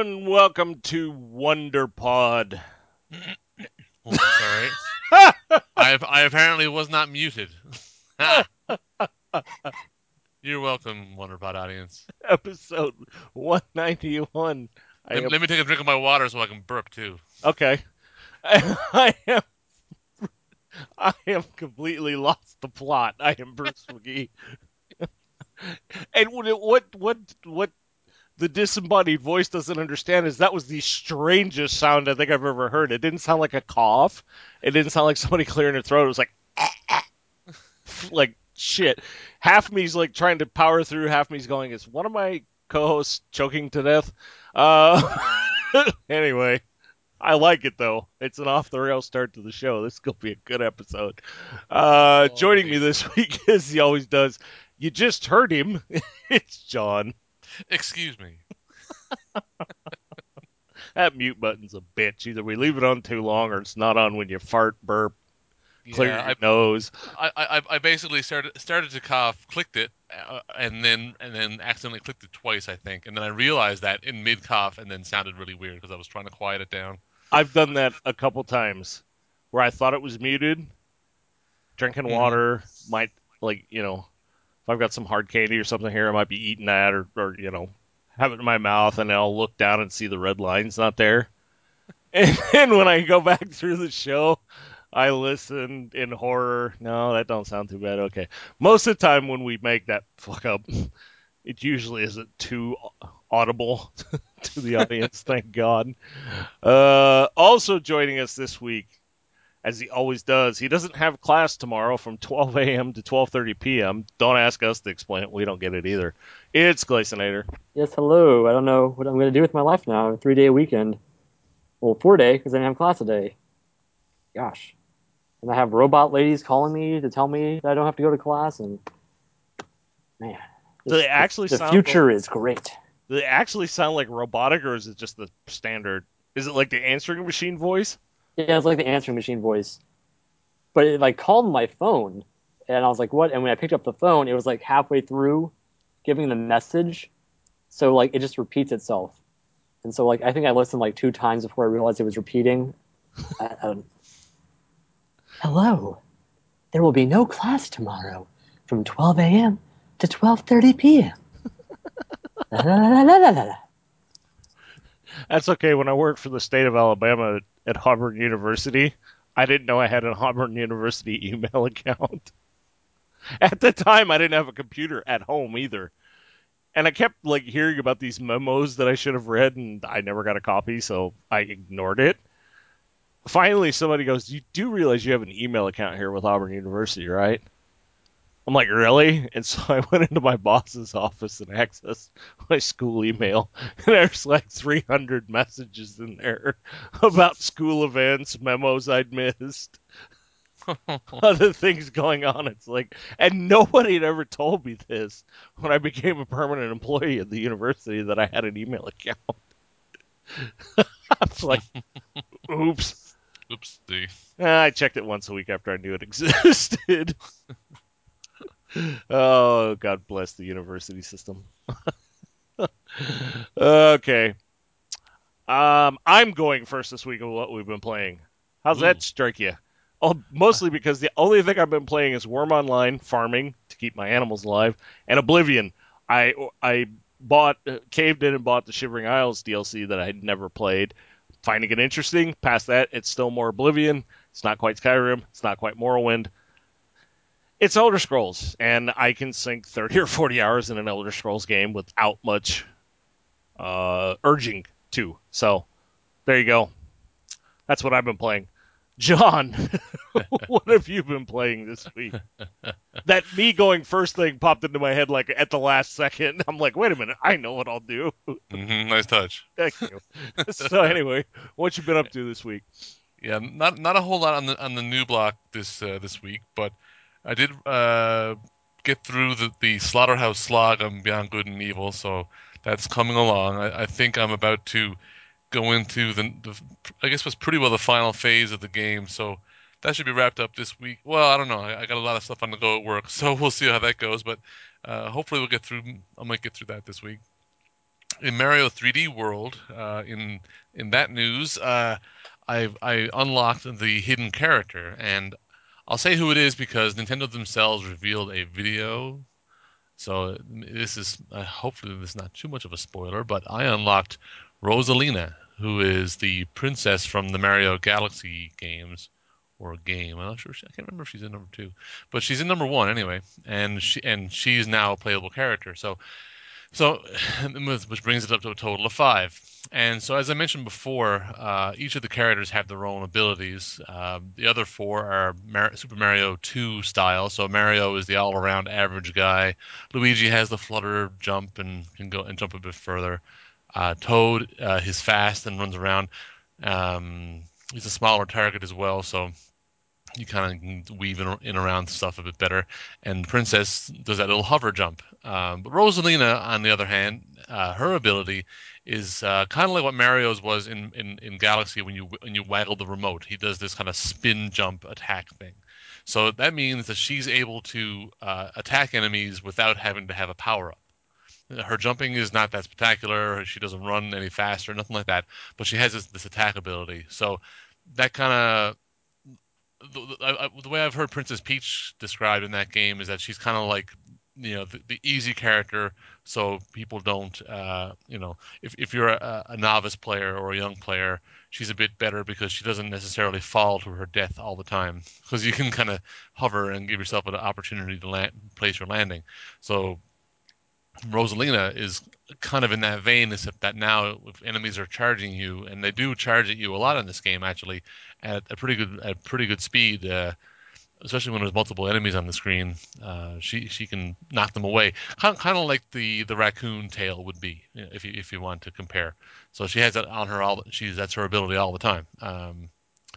Hello and welcome to Wonder Pod. Oh, sorry. I I apparently was not muted. You're welcome, Wonderpod audience. Episode 191. I Let, am, let me take a drink of my water so I can burp too. okay. I am I am completely lost the plot. I am Bruce McGee. and what what what what the disembodied voice doesn't understand is that was the strangest sound I think I've ever heard. It didn't sound like a cough. It didn't sound like somebody clearing their throat. It was like like shit. Half me's like trying to power through. Half me's going. Is one of my co-hosts choking to death? Uh, anyway, I like it though. It's an off the rail start to the show. This could be a good episode. Uh, Oh, joining me this week, as he always does, you just heard him. it's John. Excuse me. That mute button's a bitch. Either we leave it on too long, or it's not on when you fart, burp, clear Yeah, your nose. I, I I- I basically started started to cough, clicked it, uh, and then and then accidentally clicked it twice, I think, and then I realized that in mid cough, and then sounded really weird because I was trying to quiet it down. I've done that a couple times where I thought it was muted. Drinking Mhm. water might like you know, I've got some hard candy or something here, I might be eating that or or you know, have it in my mouth and I'll look down and see the red line's not there. And then when I go back through the show, I listen in horror. No, that don't sound too bad. Okay. Most of the time when we make that fuck up, it usually isn't too audible to the audience, thank God. Uh, also joining us this week, as he always does, he doesn't have class tomorrow from 12 a.m. to 12:30 p.m. Don't ask us to explain it; we don't get it either. It's Glacenator. Yes, hello. I don't know what I'm going to do with my life now. A three day weekend. Well, four day because I didn't have class today. Gosh. And I have robot ladies calling me to tell me that I don't have to go to class. And man, Do they actually the sound future is great. Do they actually sound like robotic, or is it just the standard? Is it like the answering machine voice? Yeah, it's like the answering machine voice. But it like called my phone, and I was like, "What?" And when I picked up the phone, it was like halfway through giving the message, so like it just repeats itself. And so like I think I listened like two times before I realized it was repeating. Um, Hello, there will be no class tomorrow from 12 a.m. to 12:30 p.m. La, la, la. That's okay. When I worked for the state of Alabama at, Auburn University, I didn't know I had an Auburn University email account. At the time, I didn't have a computer at home either. And I kept like hearing about these memos that I should have read, and I never got a copy, so I ignored it. Finally, somebody goes, "You do realize you have an email account here with Auburn University, right?" I'm like, "Really?" And so I went into my boss's office and accessed my school email, and there's like 300 messages in there about school events, memos I'd missed, other things going on. It's like, and nobody had ever told me this when I became a permanent employee at the university that I had an email account. I was like, oops. Oopsie. Eh, I checked it once a week after I knew it existed. Oh, God bless the university system. okay. Um, I'm going first this week of what we've been playing. How's that strike you? Oh, mostly because the only thing I've been playing is Wurm Online, farming to keep my animals alive, and Oblivion. I I bought, uh, caved in and bought the Shivering Isles DLC that I had never played. Finding it interesting. Past that, it's still more Oblivion. It's not quite Skyrim. It's not quite Morrowind. It's Elder Scrolls, and I can sink 30 or 40 hours in an Elder Scrolls game without much uh, urging to. So, there you go. That's what I've been playing. John, what have you been playing this week? That me going first thing popped into my head like at the last second. I'm like, wait a minute, I know what I'll do. hmm nice touch. Thank you. so anyway, what you been up to this week? Yeah, not not a whole lot on the on the new block this uh, this week, but I did uh, get through the, the Slaughterhouse Slog on Beyond Good and Evil, so that's coming along. I, I think I'm about to go into the, the I guess was pretty well the final phase of the game, so that should be wrapped up this week. Well, I don't know. I, I got a lot of stuff on the go at work, so we'll see how that goes. But uh, hopefully we'll get through. I might get through that this week. in Mario 3D World, uh, in in that news, uh, I I unlocked the hidden character, and I'll say who it is because Nintendo themselves revealed a video. So this is uh, hopefully this is not too much of a spoiler, but I unlocked Rosalina, who is the princess from the Mario Galaxy games or game. I'm not sure. She, I can't remember if she's in number two, but she's in number one anyway, and she and she's now a playable character. So so, which brings it up to a total of five. And so, as I mentioned before, uh, each of the characters have their own abilities. Uh, the other four are Mar- Super Mario 2 style. So Mario is the all-around average guy. Luigi has the flutter jump and can go and jump a bit further. Uh, Toad, uh, he's fast and runs around. Um, he's a smaller target as well, so you kind of weave in, in, around stuff a bit better. And Princess does that little hover jump. Um, but Rosalina, on the other hand, uh, her ability is uh, kind of like what Mario's was in, in, in Galaxy when you when you waggle the remote. He does this kind of spin jump attack thing. So that means that she's able to uh, attack enemies without having to have a power up. Her jumping is not that spectacular. She doesn't run any faster, nothing like that. But she has this, this attack ability. So that kind of the, I, the, way I've heard Princess Peach described in that game is that she's kind of like you know the, the, easy character, so people don't uh, you know if if you're a, a, novice player or a young player, she's a bit better because she doesn't necessarily fall to her death all the time because you can kind of hover and give yourself an opportunity to land, place your landing. So Rosalina is kind of in that vein, except that now if enemies are charging you, and they do charge at you a lot in this game, actually, at a pretty good at pretty good speed. Uh, especially when there's multiple enemies on the screen, uh, she she can knock them away. Kind kind of like the the raccoon tail would be, you know, if you if you want to compare. So she has that on her all. She's that's her ability all the time. Um,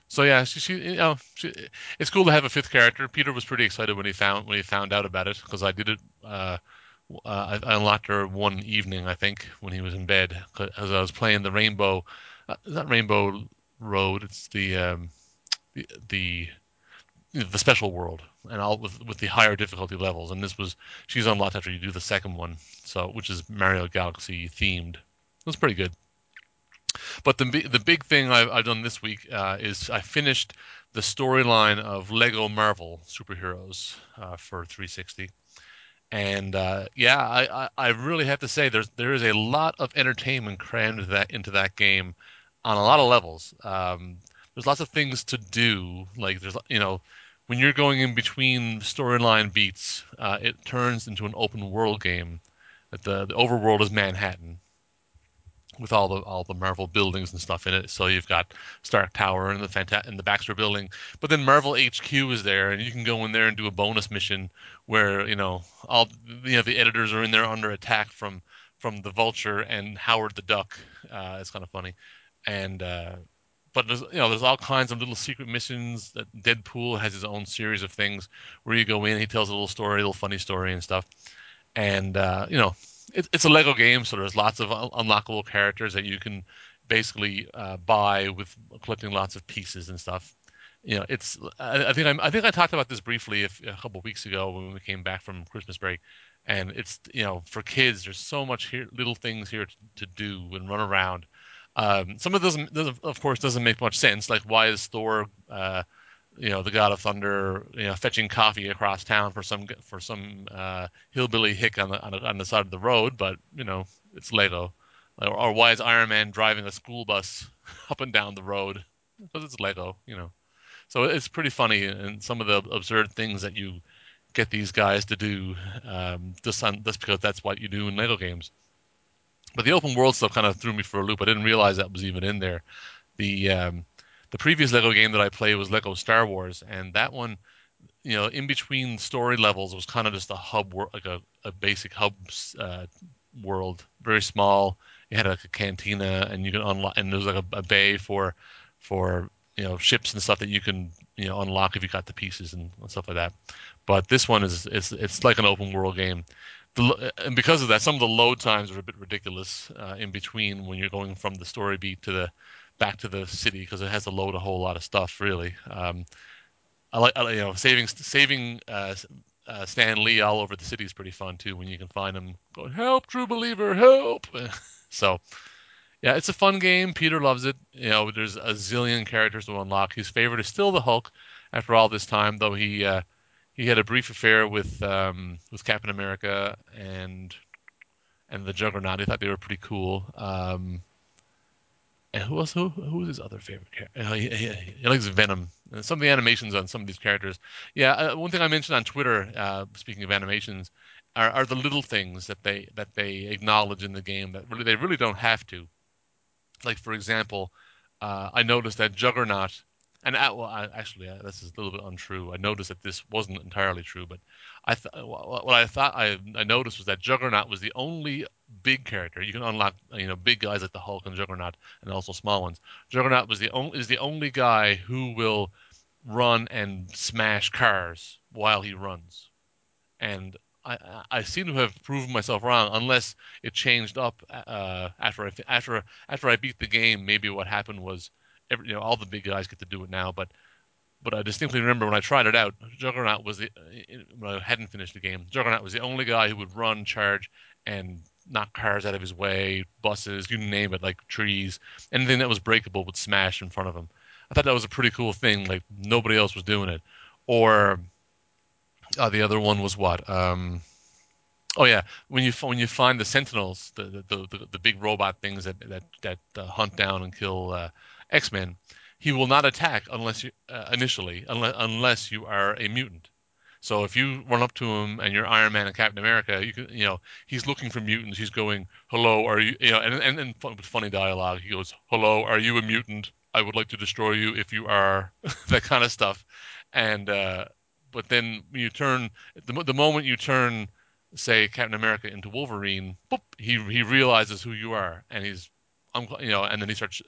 so yeah, she, she you know she, it's cool to have a fifth character. Peter was pretty excited when he found when he found out about it because I did it. Uh, uh, I, unlocked her one evening, I think, when he was in bed, as I was playing the Rainbow, uh, not Rainbow Road. It's the um, the the, the special world, and all with with the higher difficulty levels. And this was she's unlocked after you do the second one, so which is Mario Galaxy themed. It was pretty good. But the the big thing I've, I've done this week uh, is I finished the storyline of Lego Marvel superheroes uh, for 360 and uh, yeah, I, I, I, really have to say there's there is a lot of entertainment crammed that into that game on a lot of levels. Um, there's lots of things to do. Like there's you know when you're going in between storyline beats, uh, it turns into an open world game. The the overworld is Manhattan, with all the all the Marvel buildings and stuff in it. So you've got Stark Tower and the Fanta- and the Baxter Building, but then Marvel HQ is there, and you can go in there and do a bonus mission where you know all you know the editors are in there under attack from from the Vulture and Howard the Duck. Uh, it's kind of funny, and uh, but there's you know there's all kinds of little secret missions that Deadpool has his own series of things where you go in, he tells a little story, a little funny story and stuff, and uh, you know it, it's a Lego game, so there's lots of unlockable characters that you can basically uh, buy with collecting lots of pieces and stuff. You know, it's I, I think I'm, i think I talked about this briefly a, a couple weeks ago when we came back from Christmas break, and it's you know for kids there's so much here, little things here to, to do and run around. Um, some of those, of course, doesn't make much sense. Like why is Thor uh, you know the God of Thunder, you know, fetching coffee across town for some for some uh, hillbilly hick on the, on on the side of the road, but you know it's Lego. Or, or why is Iron Man driving a school bus up and down the road? Because it's Lego, you know. So it's pretty funny, and some of the absurd things that you get these guys to do um, just on, just because that's what you do in Lego games. But the open world stuff kind of threw me for a loop. I didn't realize that was even in there. The um, the previous Lego game that I played was Lego Star Wars, and that one, you know, in between story levels was kind of just a hub, like a, a basic hub uh, world, very small. You had like a cantina, and you can unlock, and there's like a, a bay for, for you know ships and stuff that you can you know unlock if you got the pieces and, stuff like that. But this one is it's it's like an open world game. The, and because of that, some of the load times are a bit ridiculous uh, in between when you're going from the story beat to the back to the city because it has to load a whole lot of stuff. Really, um, I like you know saving saving uh, uh, Stan Lee all over the city is pretty fun too when you can find him going help True Believer help. So, yeah, it's a fun game. Peter loves it. You know, there's a zillion characters to unlock. His favorite is still the Hulk after all this time, though he uh, he had a brief affair with um, with Captain America and and the Juggernaut. He thought they were pretty cool. Um, and who else? Who who was his other favorite character? Uh, he, he, he, likes Venom. And some of the animations on some of these characters. Yeah, uh, one thing I mentioned on Twitter, uh, speaking of animations, are, are the little things that they that they acknowledge in the game that really they really don't have to. Like for example, uh, I noticed that Juggernaut and uh, well, I, actually, uh, this is a little bit untrue. I noticed that this wasn't entirely true, but I th- what I thought I, I noticed was that Juggernaut was the only big character you can unlock. You know, big guys like the Hulk and Juggernaut, and also small ones. Juggernaut was the only is the only guy who will run and smash cars while he runs, and I, I seem to have proven myself wrong, unless it changed up uh, after I after after I beat the game. Maybe what happened was every, you know, all the big guys get to do it now, but but I distinctly remember when I tried it out, Juggernaut was the when I hadn't finished the game. Juggernaut was the only guy who would run, charge, and knock cars out of his way, buses, you name it, like trees, anything that was breakable would smash in front of him. I thought that was a pretty cool thing. Like nobody else was doing it. Or uh, the other one was what? Um, oh yeah, when you when you find the Sentinels, the the, the, the big robot things that that that uh, hunt down and kill uh, X Men, he will not attack unless you uh, initially unless unless you are a mutant. So if you run up to him and you're Iron Man and Captain America, you can you know he's looking for mutants. He's going, "Hello, are you?" You know, and and, and funny dialogue. He goes, "Hello, are you a mutant? I would like to destroy you if you are." that kind of stuff. And uh, but then you turn the the moment you turn, say Captain America into Wolverine, boop, he he realizes who you are, and he's I'm, you know, and then he starts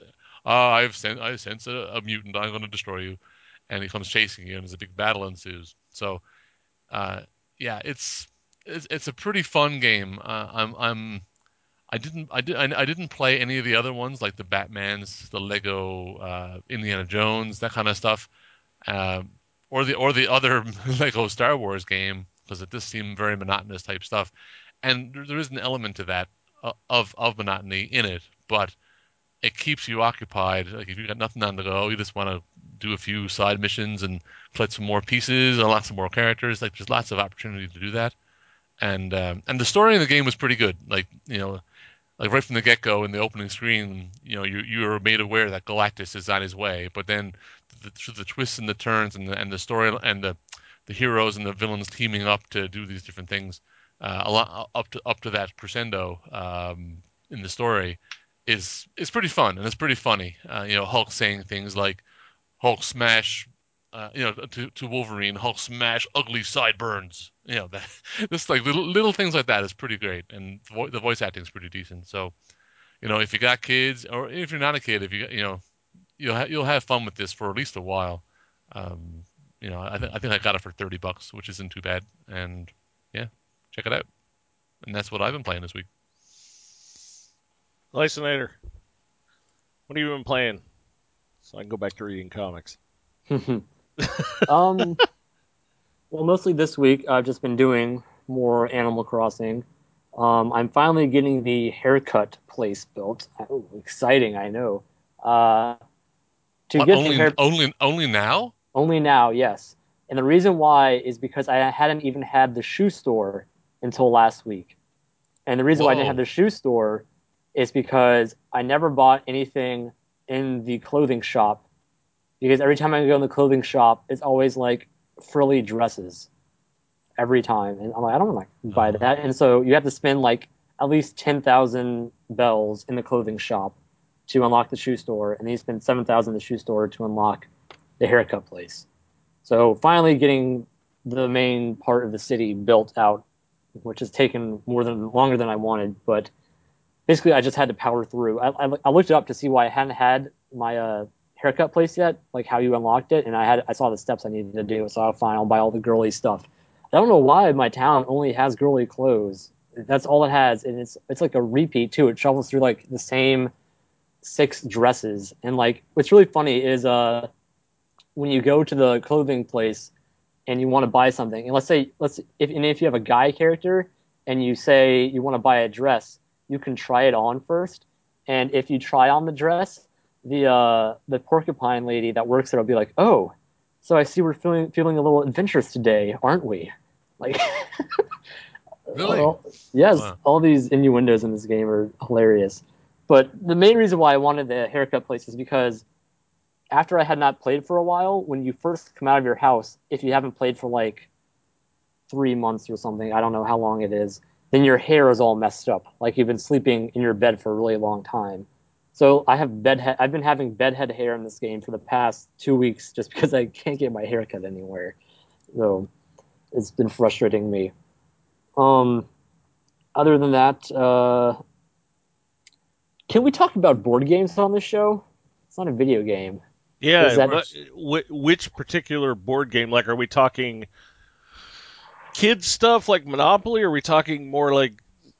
oh, I've sent I sense a, a mutant. I'm going to destroy you, and he comes chasing you, and there's a big battle ensues. So, uh, yeah, it's, it's it's a pretty fun game. Uh, I'm I'm I didn't I did I, didn't play any of the other ones like the Batman's, the Lego uh, Indiana Jones, that kind of stuff, uh, or the or the other Lego Star Wars game because it just seemed very monotonous type stuff, and there, there is an element to that uh, of of monotony in it, but it keeps you occupied. Like if you've got nothing on the go, you just want to do a few side missions and collect some more pieces, and lots of more characters. Like there's lots of opportunity to do that. And um, and the story in the game was pretty good. Like you know, like right from the get go in the opening screen, you know, you you are made aware that Galactus is on his way. But then the, through the twists and the turns and the and the story and the the heroes and the villains teaming up to do these different things, uh, a lot up to up to that crescendo um, in the story is is pretty fun and it's pretty funny. Uh, you know, Hulk saying things like Hulk smash, uh, you know, to, to Wolverine, Hulk smash ugly sideburns. You know, that like little little things like that is pretty great, and the, vo- the voice acting is pretty decent. So, you know, if you got kids or if you're not a kid, if you you know, you'll ha- you'll have fun with this for at least a while. Um, you know, I, th- I think I got it for thirty bucks, which isn't too bad. And yeah, check it out. And that's what I've been playing this week. Lysinator, what have you been playing? So I can go back to reading comics. um, well, mostly this week I've just been doing more Animal Crossing. Um, I'm finally getting the haircut place built. Oh, exciting, I know. Uh, to what, get only, hair... only only now? Only now, yes. And the reason why is because I hadn't even had the shoe store until last week. And the reason Whoa. why I didn't have the shoe store is because I never bought anything in the clothing shop because every time I go in the clothing shop, it's always like frilly dresses every time, and I'm like, I don't want to buy uh-huh. that. And so you have to spend like at least ten thousand bells in the clothing shop to unlock the shoe store, and then you spend seven thousand in the shoe store to unlock the haircut place. So finally, getting the main part of the city built out, which has taken more than longer than I wanted, but basically I just had to power through. I, I, I looked it up to see why I hadn't had my uh, haircut place yet, like how you unlocked it, and I had I saw the steps I needed to do. So I fine, I'll buy all the girly stuff. I don't know why my town only has girly clothes. That's all it has, and it's it's like a repeat too. It travels through like the same six dresses, and like what's really funny is uh when you go to the clothing place and you want to buy something, and let's say let's if and if you have a guy character and you say you want to buy a dress, you can try it on first, and if you try on the dress, the uh, the porcupine lady that works there will be like, "Oh, so I see we're feeling feeling a little adventurous today, aren't we?" Like, Really? all- yes, Wow. all these innuendos in this game are hilarious. But the main reason why I wanted the haircut place is because after I had not played for a while, when you first come out of your house, if you haven't played for like three months or something, I don't know how long it is, then your hair is all messed up, like you've been sleeping in your bed for a really long time. So I have bedhead. I've been having bedhead hair in this game for the past two weeks just because I can't get my hair cut anywhere. So it's been frustrating me. Um, other than that, uh, can we talk about board games on this show? It's not a video game. Yeah, that- which particular board game? Like, are we talking kids stuff like Monopoly? Or are we talking more like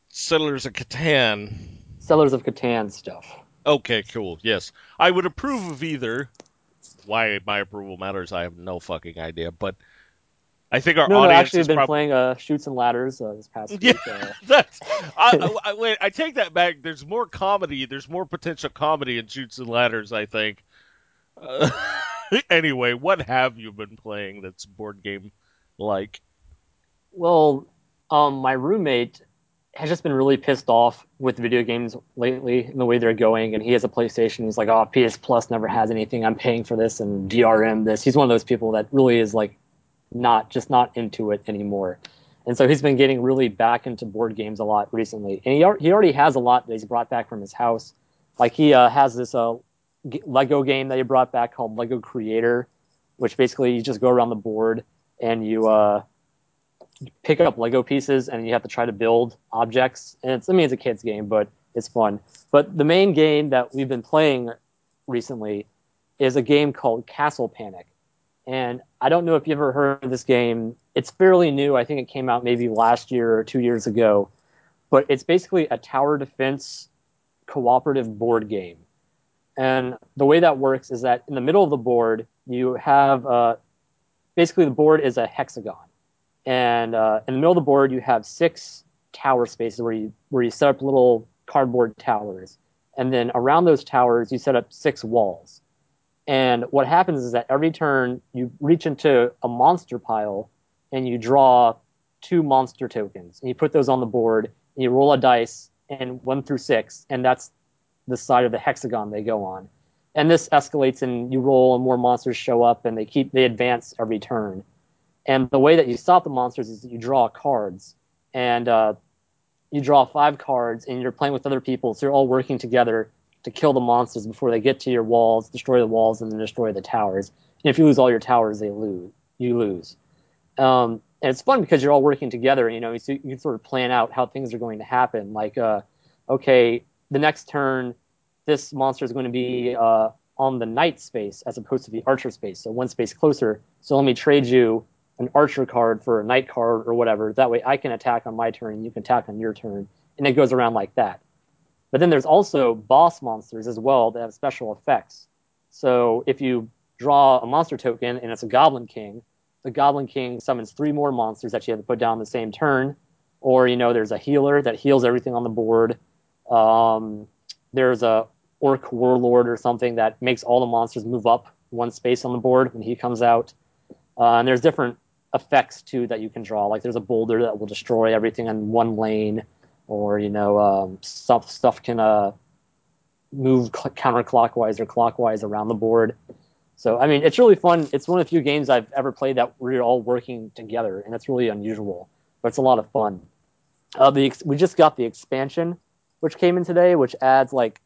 Settlers of Catan? Settlers of Catan stuff. Okay, cool. Yes, I would approve of either. Why my approval matters, I have no fucking idea. But I think our No, no, audience actually, I've been prob- playing uh, Chutes and Ladders uh, this past Yeah. week. Uh, That's I, I, wait. I take that back. There's more comedy. There's more potential comedy in Chutes and Ladders. I think. Uh, anyway, what have you been playing that's board game like? Well, um, my roommate has just been really pissed off with video games lately and the way they're going. And he has a PlayStation. He's like, "Oh, PS Plus never has anything. I'm paying for this and DRM this." He's one of those people that really is like not just not into it anymore. And so he's been getting really back into board games a lot recently. And he he already has a lot that he's brought back from his house. Like he uh, has this uh, Lego game that he brought back called Lego Creator, which basically you just go around the board and you uh, pick up Lego pieces and you have to try to build objects. And it's I mean it's a kids game, but it's fun. But the main game that we've been playing recently is a game called Castle Panic. And I don't know if you've ever heard of this game. It's fairly new. I think it came out maybe last year or two years ago. But it's basically a tower defense cooperative board game. And the way that works is that in the middle of the board, you have uh, basically the board is a hexagon and uh, in the middle of the board you have six tower spaces where you where you set up little cardboard towers. And then around those towers you set up six walls. And what happens is that every turn you reach into a monster pile and you draw two monster tokens. And you put those on the board and you roll a dice and one through six and that's the side of the hexagon they go on. And this escalates and you roll and more monsters show up and they keep they advance every turn and the way that you stop the monsters is you draw cards, and uh, you draw five cards, and you're playing with other people, so you're all working together to kill the monsters before they get to your walls, destroy the walls, and then destroy the towers. And if you lose all your towers, they lose. You lose. Um, and it's fun because you're all working together. You know, so you can sort of plan out how things are going to happen. Like, uh, okay, the next turn, this monster is going to be uh, on the knight space as opposed to the archer space, so one space closer. So let me trade you an archer card for a knight card or whatever. That way I can attack on my turn you can attack on your turn. And it goes around like that. But then there's also boss monsters as well that have special effects. So if you draw a monster token and it's a Goblin King, the Goblin King summons three more monsters that you have to put down the same turn. Or, you know, there's a healer that heals everything on the board. Um, there's a Orc Warlord or something that makes all the monsters move up one space on the board when he comes out. Uh, and there's different effects too that you can draw. Like there's a boulder that will destroy everything in one lane, or you know, um, stuff stuff can uh, move cl- counterclockwise or clockwise around the board. So I mean, it's really fun. It's one of the few games I've ever played that we're all working together, and it's really unusual, but it's a lot of fun. Uh, the ex- we just got the expansion, which came in today, which adds like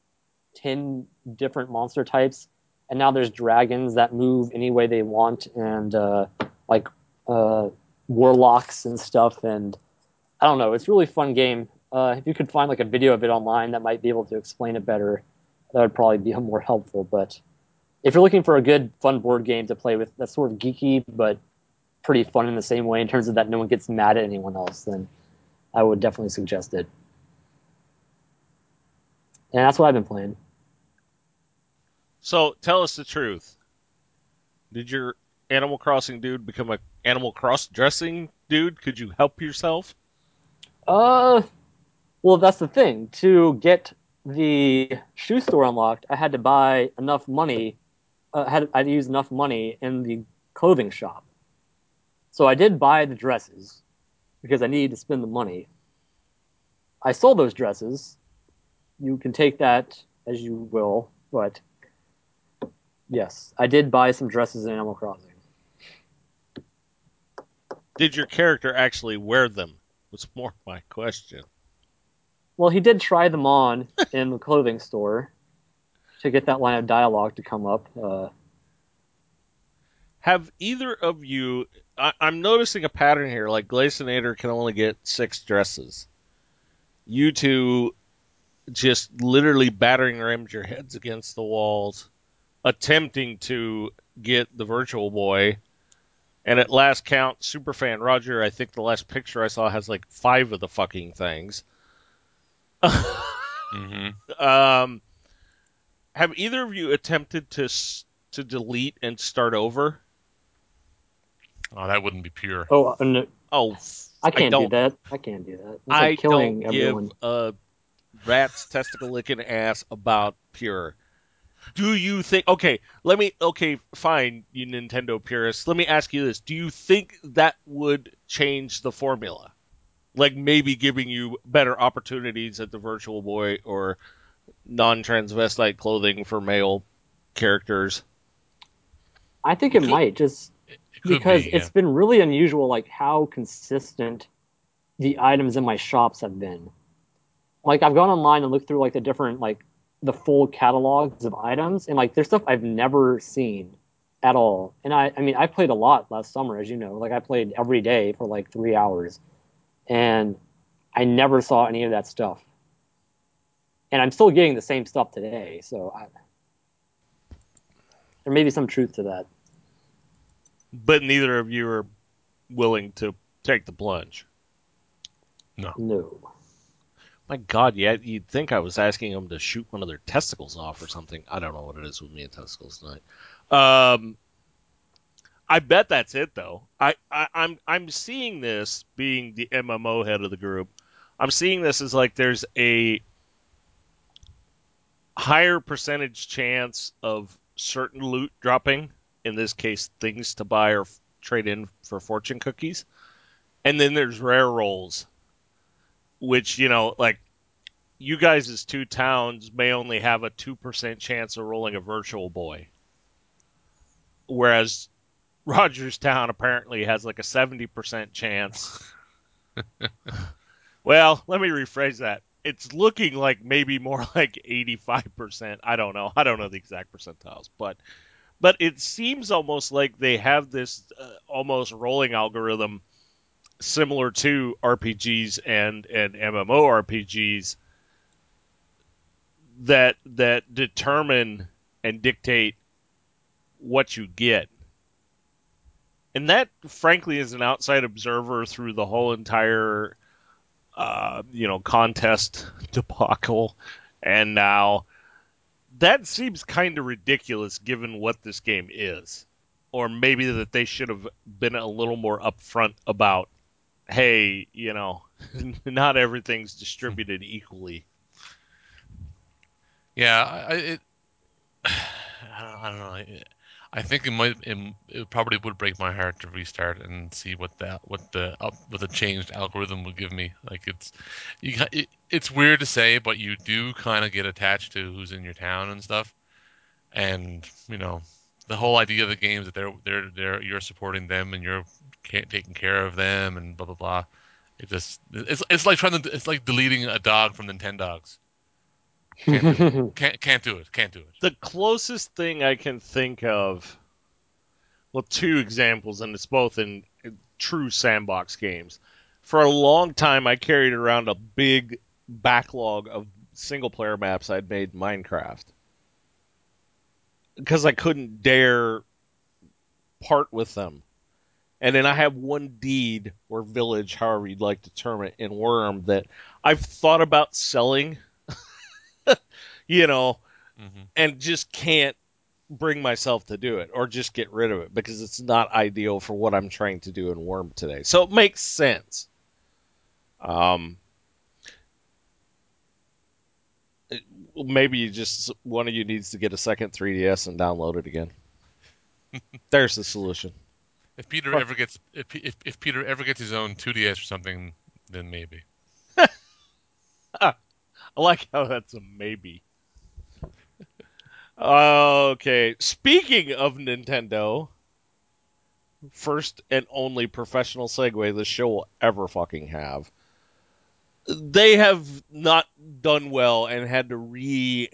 ten different monster types, and now there's dragons that move any way they want, and uh, like uh, warlocks and stuff. And I don't know, it's really fun game. Uh, if you could find like a video of it online that might be able to explain it better, that would probably be more helpful. But if you're looking for a good, fun board game to play with that's sort of geeky but pretty fun in the same way in terms of that no one gets mad at anyone else, then I would definitely suggest it. And that's what I've been playing. So tell us the truth. Did your Animal Crossing dude become a Animal Cross dressing dude? Could you help yourself? Uh, Well, that's the thing. To get the shoe store unlocked, I had to buy enough money. Uh, had I use enough money in the clothing shop. So I did buy the dresses because I needed to spend the money. I sold those dresses. You can take that as you will, but yes, I did buy some dresses in Animal Crossing. Did your character actually wear them? Was more my question. Well, he did try them on in the clothing store to get that line of dialogue to come up. Uh, Have either of you? I, I'm noticing a pattern here. Like Glacinator can only get six dresses. You two just literally battering rammed your heads against the walls, attempting to get the Virtual Boy. And at last count, Superfan Roger, I think the last picture I saw has like five of the fucking things. Mm-hmm. Um, have either of you attempted to to delete and start over? Oh, that wouldn't be pure. oh, and Oh, I can't do don't. that. I can't do that. It's I like killing don't everyone. give a rat's testicle licking ass about pure. Do you think? Okay, let me. Okay, fine, you Nintendo purists. Let me ask you this: Do you think that would change the formula? Like maybe giving you better opportunities at the Virtual Boy or non-transvestite clothing for male characters? I think it Could- might just It because be, it's been really unusual, like how consistent the items in my shops have been. Like I've gone online and looked through like the different like the full catalogs of items, and like there's stuff I've never seen at all. And I, I mean, I played a lot last summer, as you know. Like I played every day for like three hours, and I never saw any of that stuff. And I'm still getting the same stuff today, so I, there may be some truth to that. But neither of you are willing to take the plunge. No, no. My God, yeah, you'd think I was asking them to shoot one of their testicles off or something. I don't know what it is with me and testicles tonight. Um, I bet that's it though. I, I I'm I'm seeing this being the MMO head of the group. I'm seeing this as like there's a higher percentage chance of certain loot dropping. In this case, things to buy or trade in for fortune cookies, and then there's rare rolls which you know like you guys as two towns may only have a 2% chance of rolling a virtual boy. Whereas rogers town apparently has like a 70% chance. Well let me rephrase that. It's looking like maybe more like 85% i don't know. I don't know the exact percentiles, but but it seems almost like they have this uh, almost rolling algorithm similar to RPGs and and MMORPGs that that determine and dictate what you get. And that frankly as an outside observer through the whole entire uh, you know contest debacle and now that seems kind of ridiculous given what this game is or maybe that they should have been a little more upfront about hey, you know, not everything's distributed equally. Yeah, I, it. I don't, know. I- think it might. It, it probably would break my heart to restart and see what that what the up what the changed algorithm would give me. Like it's, you it, it's weird to say, but you do kind of get attached to who's in your town and stuff. And you know, the whole idea of the game is that they're they're they're you're supporting them and you're taking care of them and blah blah blah. It just it's it's like trying to it's like deleting a dog from Nintendogs. Can't do it. Can't can't do it. Can't do it. The closest thing I can think of, well, two examples, and it's both in true sandbox games. For a long time, I carried around a big backlog of single player maps I'd made in Minecraft because I couldn't dare part with them. And then I have one deed or village, however you'd like to term it, in Wurm that I've thought about selling, you know, hmm and just can't bring myself to do it or just get rid of it because it's not ideal for what I'm trying to do in Wurm today. So it makes sense. Um, maybe you just one of you needs to get a second 3DS and download it again. There's the solution. If Peter ever gets if, if if Peter ever gets his own 2DS or something, then maybe. I like how that's a maybe. okay, speaking of Nintendo, first and only professional segue the show will ever fucking have. They have not done well and had to recalibrate.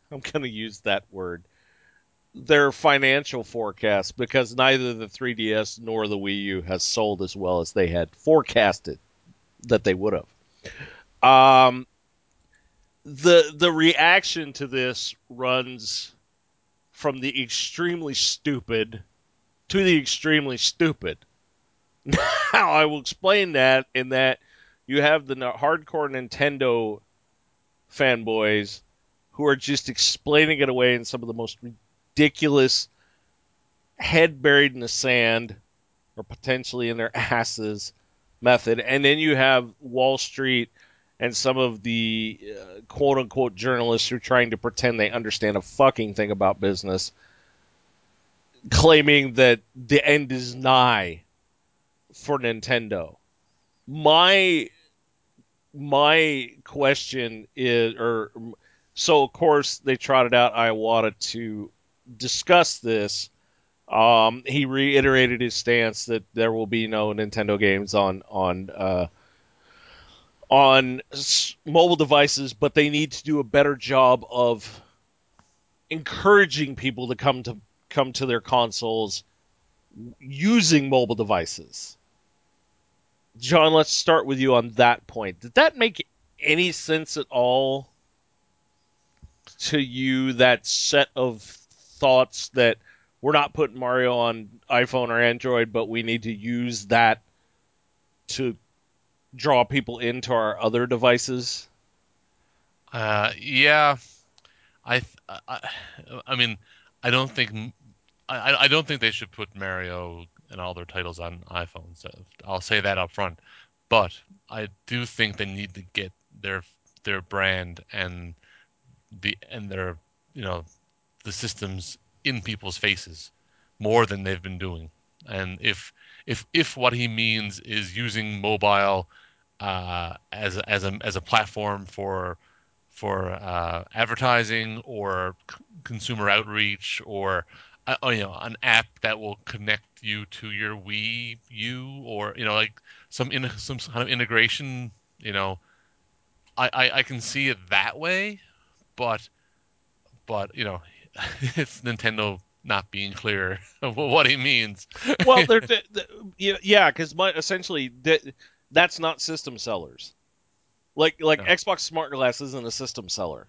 I'm going to use that word. Their financial forecast because neither the 3DS nor the Wii U has sold as well as they had forecasted that they would have. Um, the the reaction to this runs from the extremely stupid to the extremely stupid. Now I will explain that in that you have the hardcore Nintendo fanboys who are just explaining it away in some of the most ridiculous head buried in the sand or potentially in their asses method. And then you have Wall Street and some of the uh, quote unquote journalists who are trying to pretend they understand a fucking thing about business, claiming that the end is nigh for Nintendo. My my question is, or so of course they trotted out Iwata to discuss this. Um, he reiterated his stance that there will be no Nintendo games on on uh, on mobile devices, but they need to do a better job of encouraging people to come to come to their consoles using mobile devices. John, let's start with you on that point. Did that make any sense at all to you? That set of thoughts that we're not putting Mario on iPhone or Android, but we need to use that to draw people into our other devices? Uh, yeah, I, th- I, I mean, I don't think, I, I don't think they should put Mario and all their titles on iPhones. So I'll say that up front. But I do think they need to get their their brand and the and their you know the systems in people's faces more than they've been doing. And if if if what he means is using mobile uh, as as a as a platform for for uh, advertising or c- consumer outreach or uh, oh, you know an app that will connect you to your Wii U or you know like some in some kind of integration you know I, I, I can see it that way but but you know it's Nintendo not being clear of what he means Well, they're, th th- yeah, because essentially that that's not system sellers. Like like No. Xbox SmartGlass isn't a system seller.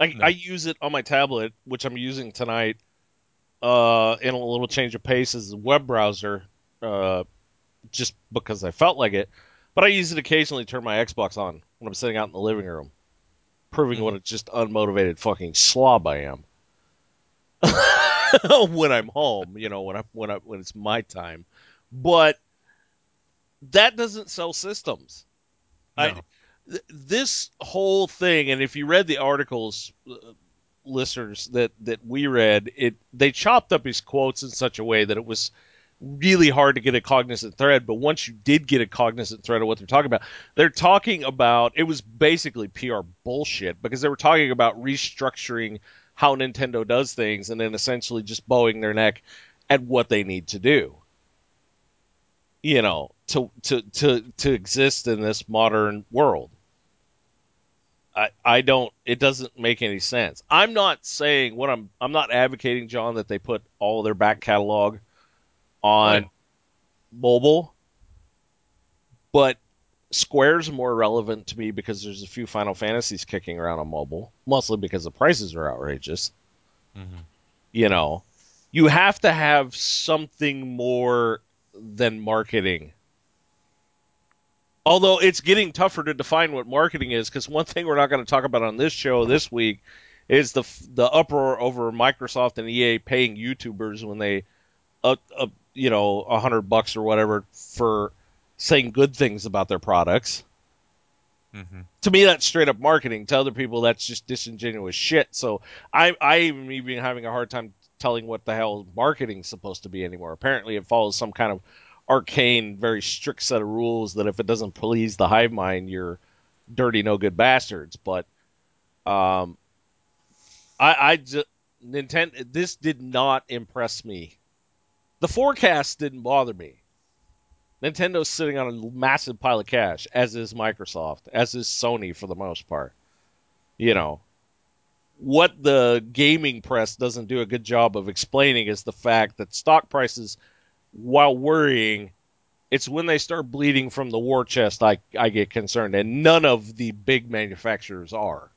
I, No. I use it on my tablet, which I'm using tonight, uh, in a little change of pace as a web browser, uh, just because I felt like it. But I use it occasionally to turn my Xbox on when I'm sitting out in the living room, proving Mhm. what a just unmotivated fucking slob I am. when I'm home, you know, when I when I when it's my time. But that doesn't sell systems. I- th- this whole thing, and if you read the articles, uh, listeners that that we read, it they chopped up his quotes in such a way that it was really hard to get a cognizant thread. But once you did get a cognizant thread of what they're talking about, they're talking about it was basically PR bullshit because they were talking about restructuring how Nintendo does things and then essentially just bowing their neck at what they need to do you know, to to to to exist in this modern world. I I don't. It doesn't make any sense. I'm not saying what I'm. I'm not advocating, John, that they put all their back catalog on Right. mobile, but Square's more relevant to me because there's a few Final Fantasies kicking around on mobile, mostly because the prices are outrageous. Mhm. you know, you have to have something more than marketing. Although it's getting tougher to define what marketing is, because one thing we're not going to talk about on this show this week is the the uproar over Microsoft and EA paying YouTubers when they, uh, uh, you know, a hundred bucks or whatever for saying good things about their products. hmm to me that's straight up marketing. To other people that's just disingenuous shit. So i i am even been having a hard time telling what the hell marketing's supposed to be anymore. Apparently it follows some kind of arcane very strict set of rules that if it doesn't please the hive mind you're dirty no good bastards. But um i i just nintendo this did not impress me. The forecast didn't bother me Nintendo's sitting on a massive pile of cash, as is Microsoft, as is Sony for the most part. You know, what the gaming press doesn't do a good job of explaining is the fact that stock prices, while worrying, it's when they start bleeding from the war chest I, I get concerned, and none of the big manufacturers are.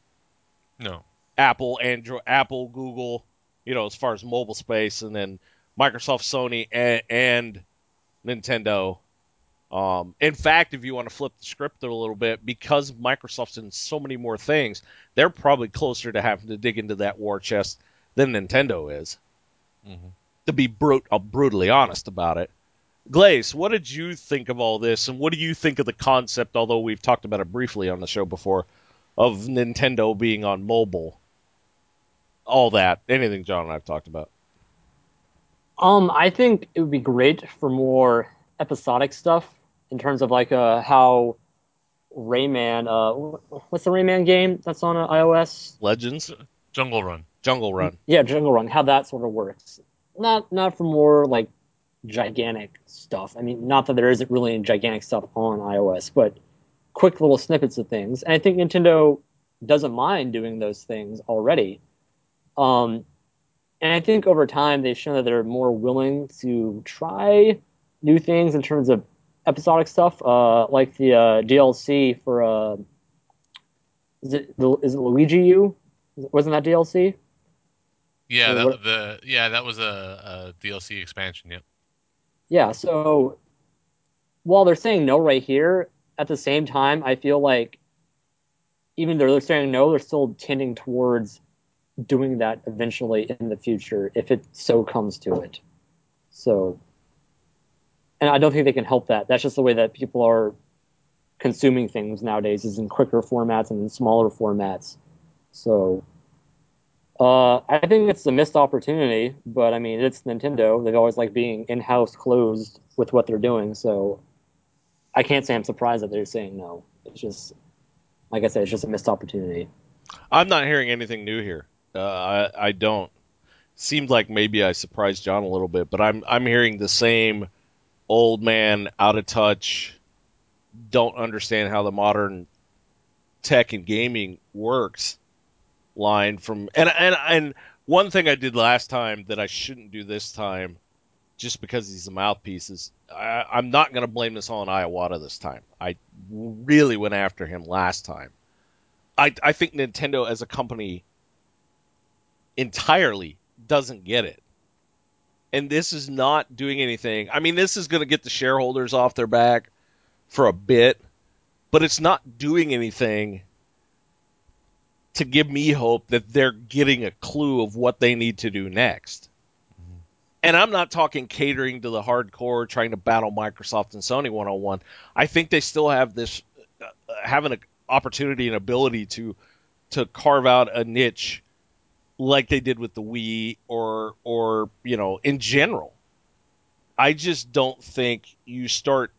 No. Apple, Android, Apple, Google, you know, as far as mobile space, and then Microsoft, Sony, and, and Nintendo. Um, in fact, if you want to flip the script a little bit, because Microsoft's in so many more things, they're probably closer to having to dig into that war chest than Nintendo is. hmm To be brut- uh, brutally honest about it. Glaze, what did you think of all this, and what do you think of the concept? Although we've talked about it briefly on the show before, of Nintendo being on mobile, all that, anything John and I've talked about. Um, I think it would be great for more episodic stuff in terms of like uh how Rayman uh what's the Rayman game that's on uh, iOS? Legends, Jungle Run. Jungle Run. Yeah, Jungle Run. How that sort of works. Not not for more like gigantic stuff. I mean, not that there isn't really any gigantic stuff on iOS, but quick little snippets of things. And I think Nintendo doesn't mind doing those things already. Um, and I think over time they've shown that they're more willing to try new things in terms of episodic stuff, uh, like the uh, DLC for uh, is it is it Luigi U? Wasn't that DLC? Yeah, Or that, what- the yeah that was a, a DLC expansion. Yep. Yeah, so while they're saying no right here, at the same time, I feel like even though they're saying no, they're still tending towards doing that eventually in the future if it so comes to it. So, and I don't think they can help that. That's just the way that people are consuming things nowadays is in quicker formats and in smaller formats. So, uh, I think it's a missed opportunity, but I mean, it's Nintendo. They've always liked being in-house closed with what they're doing. So, I can't say I'm surprised that they're saying no. It's just, like I said, it's just a missed opportunity. I'm not hearing anything new here. Uh, I, I don't. Seemed like maybe I surprised John a little bit, but I'm I'm hearing the same old man, out of touch, don't understand how the modern tech and gaming works line from and and and one thing I did last time that I shouldn't do this time, just because he's a mouthpiece, is I, I'm not going to blame this all on Iwata this time. I really went after him last time. I I think Nintendo as a company entirely doesn't get it. And this is not doing anything. I mean, this is going to get the shareholders off their back for a bit, but it's not doing anything to give me hope that they're getting a clue of what they need to do next. Mm-hmm. And I'm not talking catering to the hardcore, trying to battle Microsoft and Sony one on one. I think they still have this, uh, uh having an uh, opportunity and ability to, to carve out a niche like they did with the Wii or or you know in general. I just don't think you start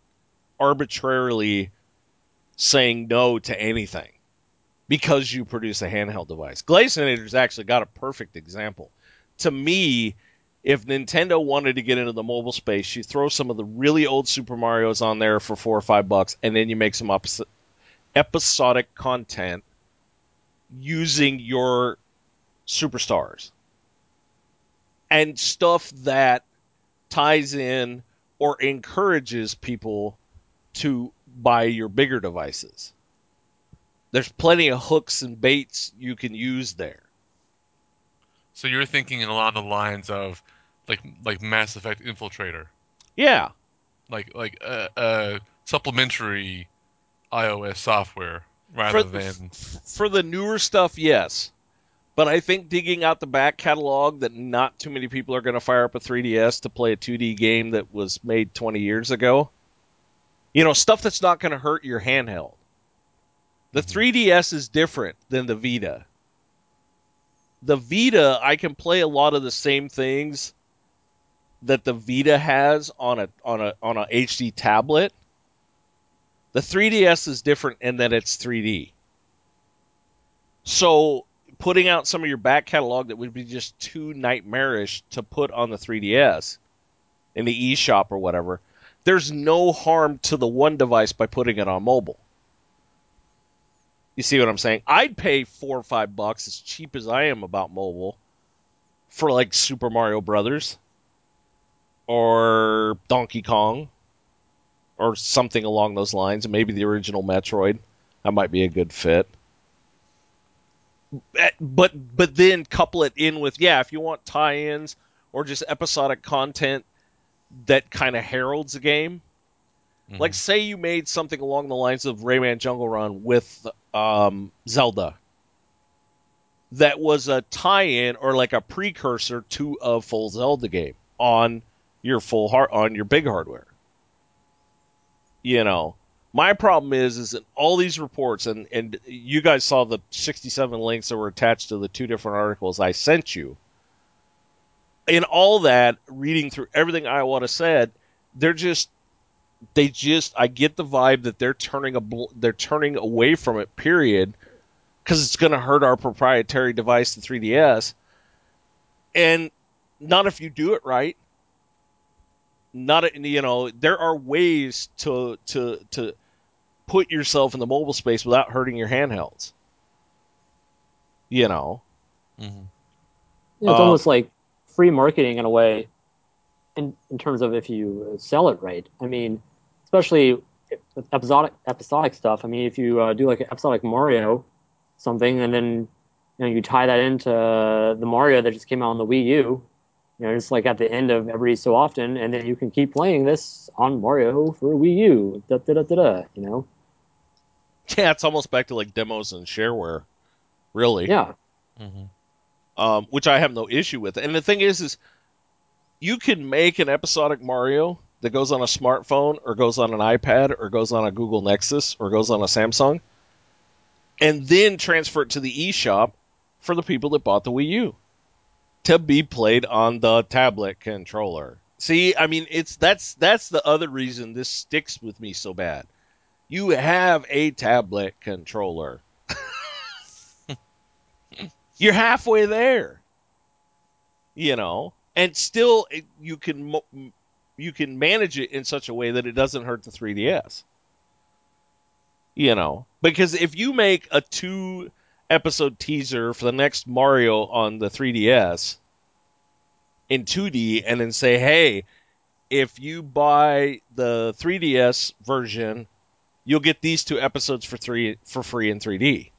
arbitrarily saying no to anything because you produce a handheld device. Glazinator's actually got a perfect example. To me, if Nintendo wanted to get into the mobile space, you throw some of the really old Super Mario's on there for four or five bucks, and then you make some episodic content using your superstars and stuff that ties in or encourages people to buy your bigger devices. There's plenty of hooks and baits you can use there. So you're thinking along the lines of like like Mass Effect Infiltrator, Yeah, like like uh, uh supplementary iOS software rather for, than for the newer stuff, yes. But I think digging out the back catalog that not too many people are going to fire up a 3DS to play a 2D game that was made 20 years ago. You know, stuff that's not going to hurt your handheld. The Mhm. 3DS is different than the Vita. The Vita, I can play a lot of the same things that the Vita has on a on a on a HD tablet. The 3DS is different in that it's 3D. So putting out some of your back catalog that would be just too nightmarish to put on the 3DS in the eShop or whatever, there's no harm to the one device by putting it on mobile. You see what I'm saying? I'd pay four or five bucks, as cheap as I am about mobile, for like Super Mario Brothers or Donkey Kong or something along those lines. Maybe the original Metroid. That might be a good fit. Eh, But but then couple it in with yeah, if you want tie-ins or just episodic content that kind of heralds a game, Mhm. like say you made something along the lines of Rayman Jungle Run with um, Zelda. That was a tie-in or like a precursor to a full Zelda game on your full heart on your big hardware. You know, my problem is is that all these reports and and you guys saw the 67 links that were attached to the two different articles I sent you. In all that, reading through everything Iwata said, they're just they just I get the vibe that they're turning a they're turning away from it. Period, because it's going to hurt our proprietary device, the 3DS, and not if you do it right. Not you know there are ways to to to put yourself in the mobile space without hurting your handhelds. You know, Mhm. Yeah, it's Uh, almost like free marketing in a way, in in terms of if you sell it right. I mean, especially with episodic episodic stuff. I mean, if you uh, do like an episodic Mario something, and then you know you tie that into the Mario that just came out on the Wii U, you know, just like at the end of every so often, and then you can keep playing this on Mario for Wii U. Da da da da da. You know, yeah, it's almost back to like demos and shareware, really. yeah, Mhm. um, which I have no issue with. And the thing is, is you can make an episodic Mario that goes on a smartphone or goes on an iPad or goes on a Google Nexus or goes on a Samsung, and then transfer it to the eShop for the people that bought the Wii U to be played on the tablet controller. See, I mean, it's that's that's the other reason this sticks with me so bad. You have a tablet controller. You're halfway there. You know, and still eh, you can you can manage it in such a way that it doesn't hurt the 3DS. You know, because if you make a two episode teaser for the next Mario on the 3DS in 2D and then say, "Hey, if you buy the 3DS version, you'll get these two episodes for 3 for free in 3D."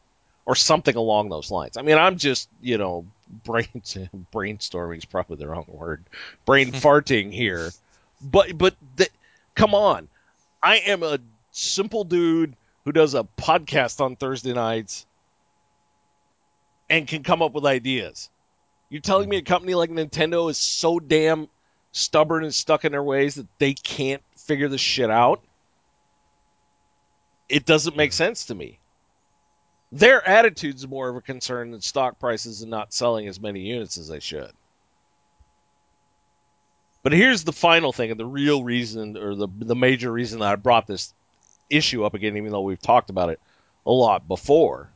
Or something along those lines. I mean, I'm just, you know, brain brainstorming is probably the wrong word. Brain farting here. But but th- come on. I am a simple dude who does a podcast on Thursday nights and can come up with ideas. You're telling me a company like Nintendo is so damn stubborn and stuck in their ways that they can't figure this shit out? It doesn't make sense to me. Their attitude's more of a concern than stock prices and not selling as many units as they should. But here's the final thing, and the real reason, or the the major reason that I brought this issue up again, even though we've talked about it a lot before,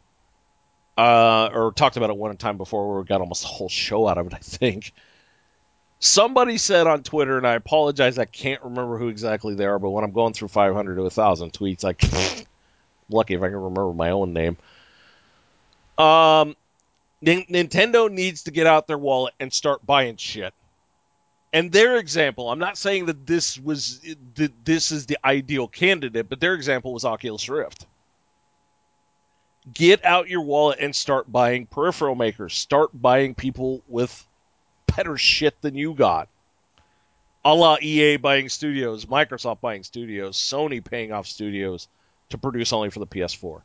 uh, or talked about it one time before, where we got almost a whole show out of it. I think somebody said on Twitter, and I apologize, I can't remember who exactly they are, but when I'm going through 500 to 1,000 tweets, I lucky if I can remember my own name. Um, Nin- Nintendo needs to get out their wallet and start buying shit. And their example, I'm not saying that this was that this is the ideal candidate, but their example was Oculus Rift. Get out your wallet and start buying peripheral makers. Start buying people with better shit than you got. A la EA buying studios, Microsoft buying studios, Sony paying off studios to produce only for the PS4.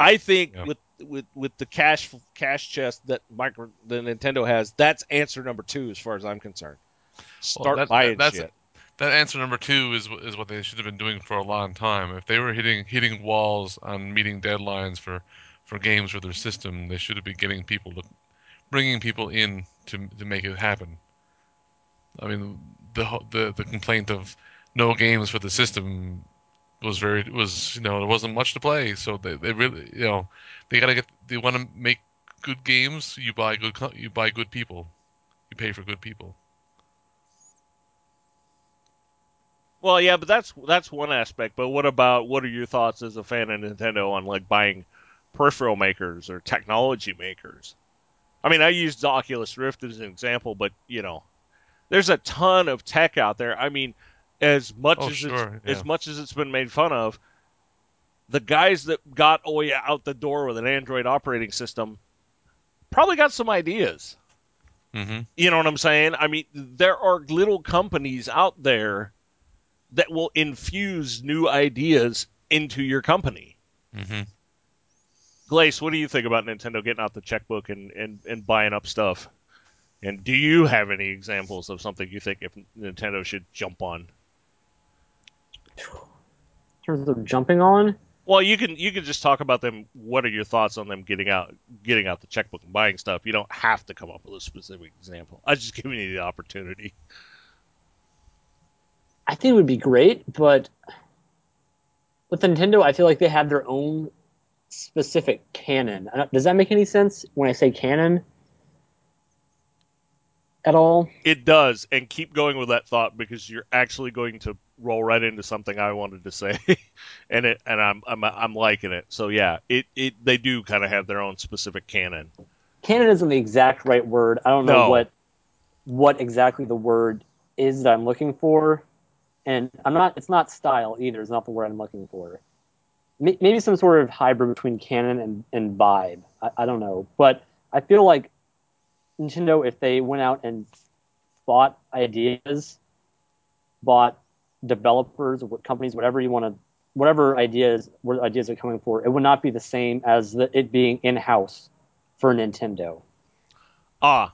I think Yeah. with with with the cash cash chest that micro the Nintendo has, that's answer number two as far as I'm concerned. Start that- buying that's- shit. that answer number two is is what they should have been doing for a long time. If they were hitting hitting walls on meeting deadlines for for games for their system, they should have been getting people to bringing people in to to make it happen. I mean, the the the complaint of no games for the system was very was you know there wasn't much to play, so they, they really you know they gotta get they want to make good games. You buy good you buy good people, you pay for good people. Well, yeah, but that's that's one aspect. But what about what are your thoughts as a fan of Nintendo on like buying peripheral makers or technology makers? I mean, I used the Oculus Rift as an example, but you know, there's a ton of tech out there. I mean, as much Oh, as sure, it's, yeah. as much as it's been made fun of, the guys that got Ouya out the door with an Android operating system probably got some ideas. hmm You know what I'm saying? I mean, there are little companies out there that will infuse new ideas into your company. hmm Glace, what do you think about Nintendo getting out the checkbook and, and, and buying up stuff? And do you have any examples of something you think if Nintendo should jump on? In terms of jumping on, Well, you can you can just talk about them. What are your thoughts on them getting out getting out the checkbook and buying stuff? You don't have to come up with a specific example. I'm just giving you the opportunity. I think it would be great, but with Nintendo, I feel like they have their own specific canon. Uh, does that make any sense when I say canon at all? It does, and keep going with that thought because you're actually going to roll right into something I wanted to say, and it and I'm I'm I'm liking it. So yeah, it it they do kind of have their own specific canon. Canon isn't the exact right word. I don't know No. what what exactly the word is that I'm looking for, and I'm not. It's not style either. It's not the word I'm looking for. May- Maybe some sort of hybrid between canon and, and vibe. I, I don't know, but I feel like Nintendo, if they went out and bought ideas, bought developers or companies, whatever you want to, whatever ideas, what ideas are coming for, it would not be the same as the, it being in house for Nintendo. Ah,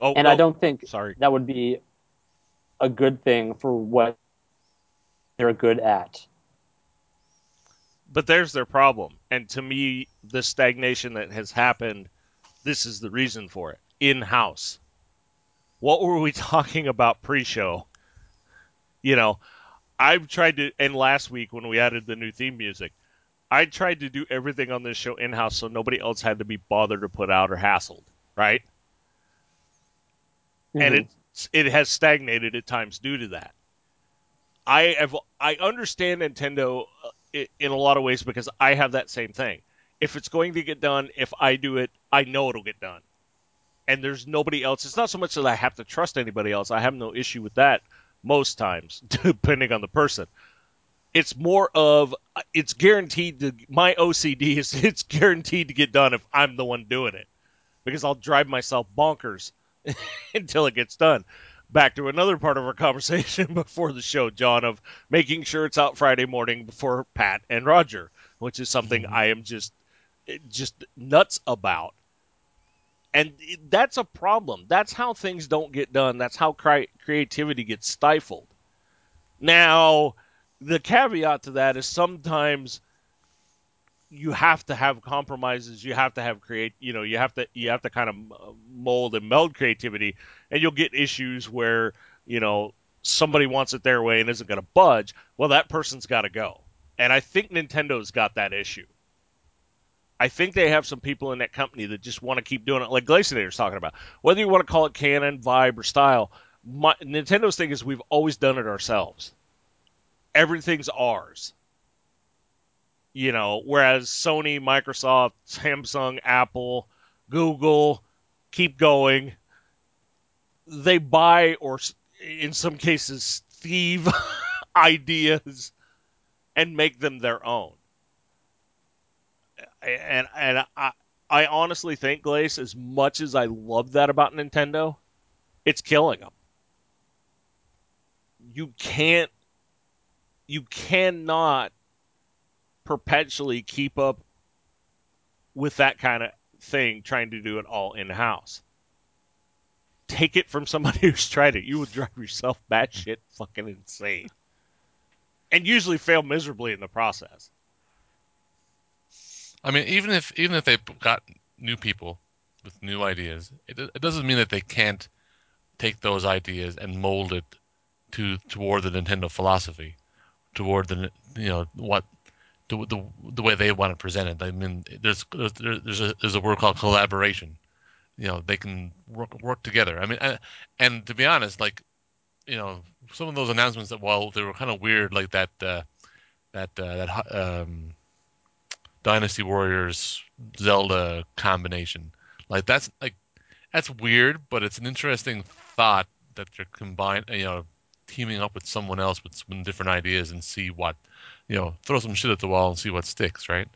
oh, And no, I don't think sorry. that would be a good thing for what they're good at. But there's their problem. And to me, the stagnation that has happened, this is the reason for it. In house. What were we talking about pre show? You know, I've tried to, and last week when we added the new theme music, I tried to do everything on this show in house so nobody else had to be bothered to put out or hassled, right? and Mhm. it it has stagnated at times due to that. I have I understand Nintendo uh, in a lot of ways because I have that same thing. If it's going to get done, if I do it, I know it'll get done. And there's nobody else. It's not so much that I have to trust anybody else. I have no issue with that most times, depending on the person. It's more of it's guaranteed to my OCD is it's guaranteed to get done if I'm the one doing it because I'll drive myself bonkers until it gets done. Back to another part of our conversation before the show, John, of making sure it's out Friday morning before Pat and Roger, which is something Mhm. I am just just nuts about. And that's a problem. That's how things don't get done. That's how creativity gets stifled. Now, the caveat to that is sometimes you have to have compromises you have to have create you know you have to you have to kind of uh, mold and meld creativity and you'll get issues where you know somebody wants it their way and isn't going to budge well that person's got to go. And i think nintendo's got that issue. I think they have some people in that company that just want to keep doing it like glaciator's talking about. Whether you want to call it canon vibe or style my, nintendo's thing is we've always done it ourselves. Everything's ours you know, whereas Sony, Microsoft, Samsung, Apple, Google keep going. They buy or in some cases thieve ideas and make them their own. And and I I honestly think Glace as much as I love that about Nintendo, it's killing them. You can't you cannot perpetually keep up with that kind of thing trying to do it all in house. take it from somebody who's tried it. You would drive yourself batshit fucking insane, and usually fail miserably in the process. I mean, even if even if they've got new people with new ideas, it, it doesn't mean that they can't take those ideas and mold it to toward the Nintendo philosophy, toward the you know what the the, the way they want to present it. I mean, there's there's a there's a word called collaboration. You know, they can work work together. I mean, and, and to be honest, like you know, some of those announcements that while they were kind of weird, like that uh, that uh, that um, Dynasty Warriors Zelda combination, like that's like that's weird, but it's an interesting thought that they're combined, you know, teaming up with someone else with some different ideas and see what, you know, throw some shit at the wall and see what sticks, right?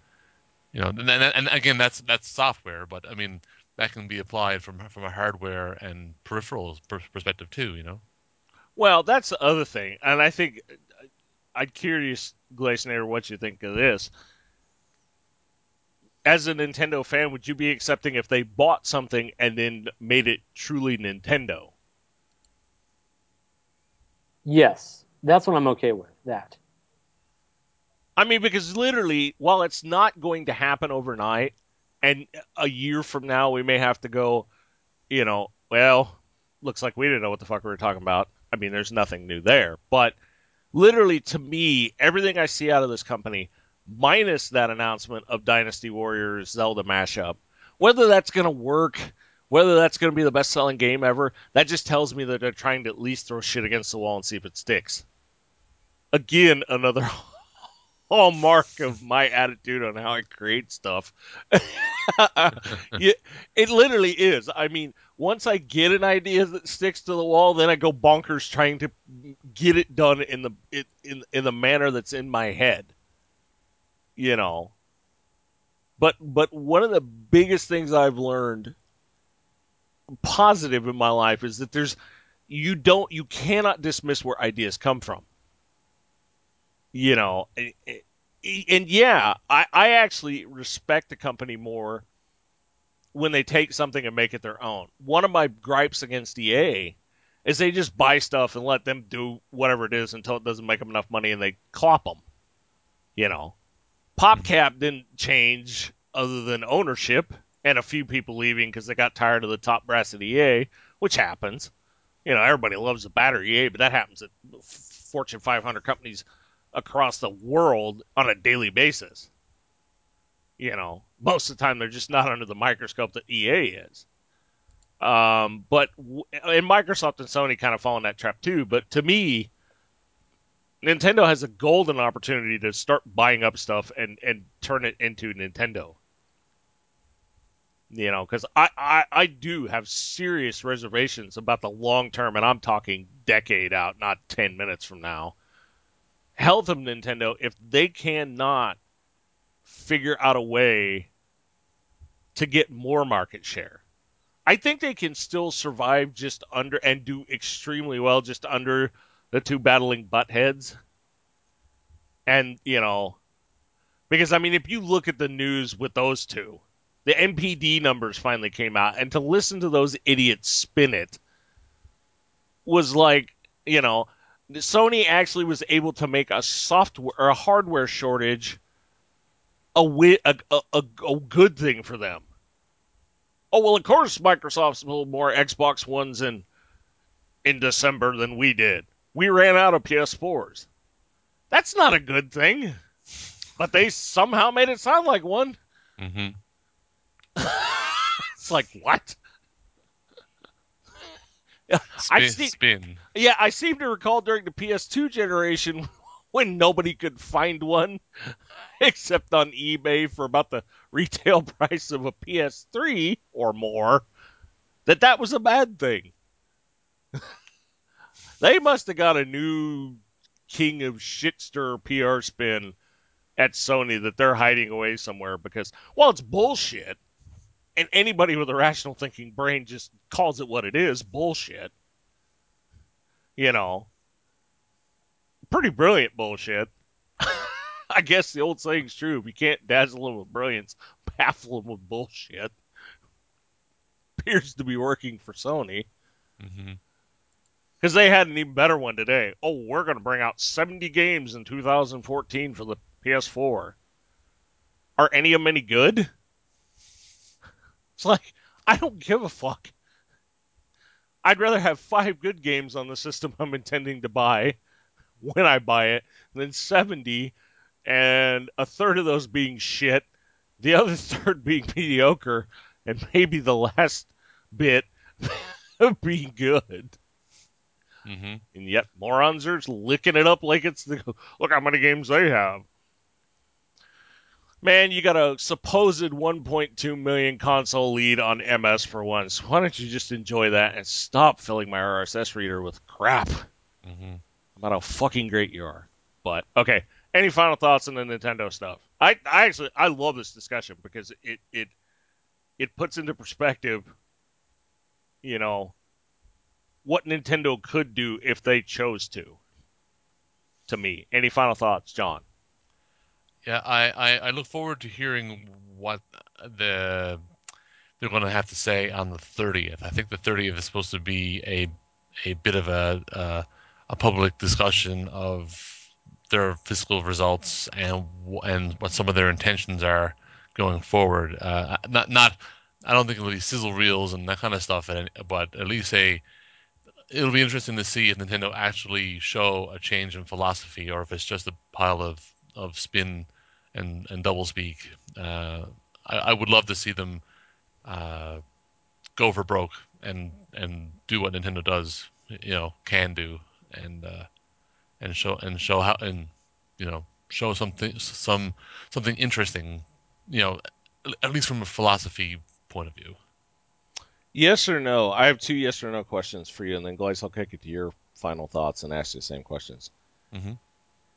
You know, and and, and again, that's that's software, but I mean that can be applied from from a hardware and peripherals perspective too, you know. Well, that's the other thing, and I think I'm curious, Glacier, what you think of this. As a Nintendo fan, would you be accepting if they bought something and then made it truly Nintendo? Yes, that's what I'm okay with. That. I mean, because literally, while it's not going to happen overnight, and a year from now we may have to go, you know, well, looks like we didn't know what the fuck we were talking about. I mean, there's nothing new there, but literally to me, everything I see out of this company, minus that announcement of Dynasty Warriors Zelda mashup, whether that's going to work, whether that's going to be the best selling game ever, that just tells me that they're trying to at least throw shit against the wall and see if it sticks. Again, another hallmark of my attitude on how I create stuff. it literally is. I mean, once I get an idea that sticks to the wall, then I go bonkers trying to get it done in the in in the manner that's in my head. You know. But but one of the biggest things I've learned positive in my life is that there's you don't you cannot dismiss where ideas come from you know and yeah i i actually respect the company more when they take something and make it their own. One of my gripes against ea is they just buy stuff and let them do whatever it is until it doesn't make them enough money and they clop them you know. Mm-hmm. Popcap didn't change other than ownership and a few people leaving because they got tired of the top brass at EA, which happens. You know, everybody loves the batter EA, but that happens at Fortune 500 companies across the world on a daily basis. You know, most of the time they're just not under the microscope that EA is. Um, but and Microsoft and Sony kind of fall in that trap too. But to me, Nintendo has a golden opportunity to start buying up stuff and and turn it into Nintendo. You know, because I, I, I do have serious reservations about the long term, and I'm talking decade out, not 10 minutes from now. Health of Nintendo, if they cannot figure out a way to get more market share, I think they can still survive just under and do extremely well just under the two battling butt heads. And, you know, because I mean, if you look at the news with those two, the NPD numbers finally came out, and to listen to those idiots spin it was like, you know, Sony actually was able to make a software or a hardware shortage a, a, a, a good thing for them. Oh well, of course Microsoft sold more Xbox Ones in in December than we did. We ran out of PS4s. That's not a good thing, but they somehow made it sound like one. Mm-hmm. it's like what? Spin, I see, spin. Yeah, I seem to recall during the PS2 generation when nobody could find one except on eBay for about the retail price of a PS3 or more that that was a bad thing. they must have got a new king of shitster PR spin at Sony that they're hiding away somewhere because well it's bullshit and anybody with a rational thinking brain just calls it what it is bullshit. You know, pretty brilliant bullshit. I guess the old saying's true. If you can't dazzle them with brilliance, baffle them with bullshit. Appears to be working for Sony. Mm-hmm. Because they had an even better one today. Oh, we're going to bring out 70 games in 2014 for the PS4. Are any of them any good? It's like, I don't give a fuck. I'd rather have five good games on the system I'm intending to buy when I buy it than 70 and a third of those being shit, the other third being mediocre, and maybe the last bit being good. hmm And yet morons are licking it up like it's the look how many games they have. Man, you got a supposed 1.2 million console lead on MS for once. Why don't you just enjoy that and stop filling my RSS reader with crap hmm about how fucking great you are? But okay, any final thoughts on the Nintendo stuff? I, I actually I love this discussion because it it it puts into perspective, you know, what Nintendo could do if they chose to. To me, any final thoughts, John? Yeah, I, I, I look forward to hearing what the they're going to have to say on the 30th. I think the 30th is supposed to be a a bit of a uh, a public discussion of their fiscal results and and what some of their intentions are going forward. Uh, not not I don't think it'll be sizzle reels and that kind of stuff, but at least a it'll be interesting to see if Nintendo actually show a change in philosophy or if it's just a pile of, of spin and, and doublespeak. Uh, I, I would love to see them uh, go for broke and and do what Nintendo does, you know, can do, and uh, and show and show how and you know show something some something interesting, you know, at least from a philosophy point of view. Yes or no? I have two yes or no questions for you, and then Glaze, I'll kick it to your final thoughts and ask you the same questions. Mhm.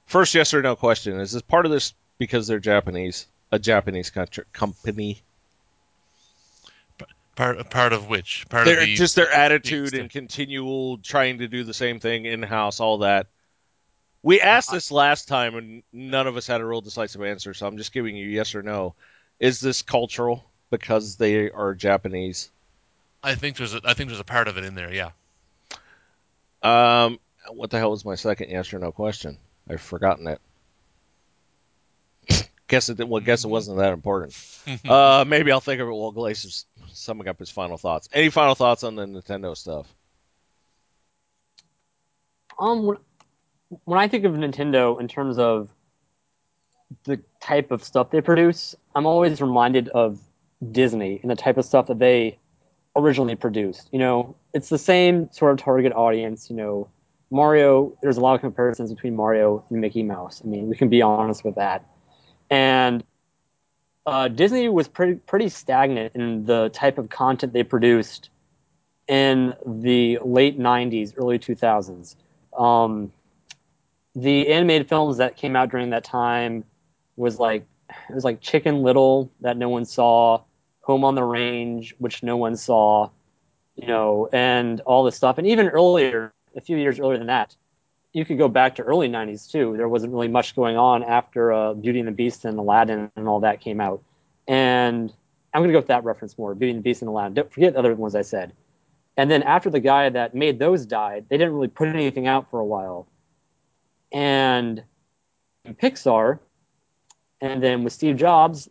First, yes or no question: Is this part of this because they're Japanese, a Japanese country, company? Part part of which part Their, of the just their attitude extent- and continual trying to do the same thing in house, all that. We asked this last time, and none of us had a real decisive answer. So I'm just giving you yes or no. Is this cultural because they are Japanese? I think there's a I think there's a part of it in there. Yeah. Um, what the hell was my second yes or no question? I've forgotten it. guess it. Well, guess it wasn't that important. uh, maybe I'll think of it while Glaze is summing up his final thoughts. Any final thoughts on the Nintendo stuff? Um, when, when I think of Nintendo in terms of the type of stuff they produce, I'm always reminded of Disney and the type of stuff that they originally produced. You know, it's the same sort of target audience. You know, Mario. There's a lot of comparisons between Mario and Mickey Mouse. I mean, we can be honest with that. And uh, Disney was pretty pretty stagnant in the type of content they produced in the late '90s, early 2000s. Um, the animated films that came out during that time was like it was like Chicken Little that no one saw, Home on the Range which no one saw, you know, and all this stuff. And even earlier, a few years earlier than that, you could go back to early '90s too. There wasn't really much going on after uh, Beauty and the Beast and Aladdin and all that came out. And I'm gonna go with that reference more: Beauty and the Beast and Aladdin. Don't forget the other ones I said. And then after the guy that made those died, they didn't really put anything out for a while. And Pixar, and then with Steve Jobs,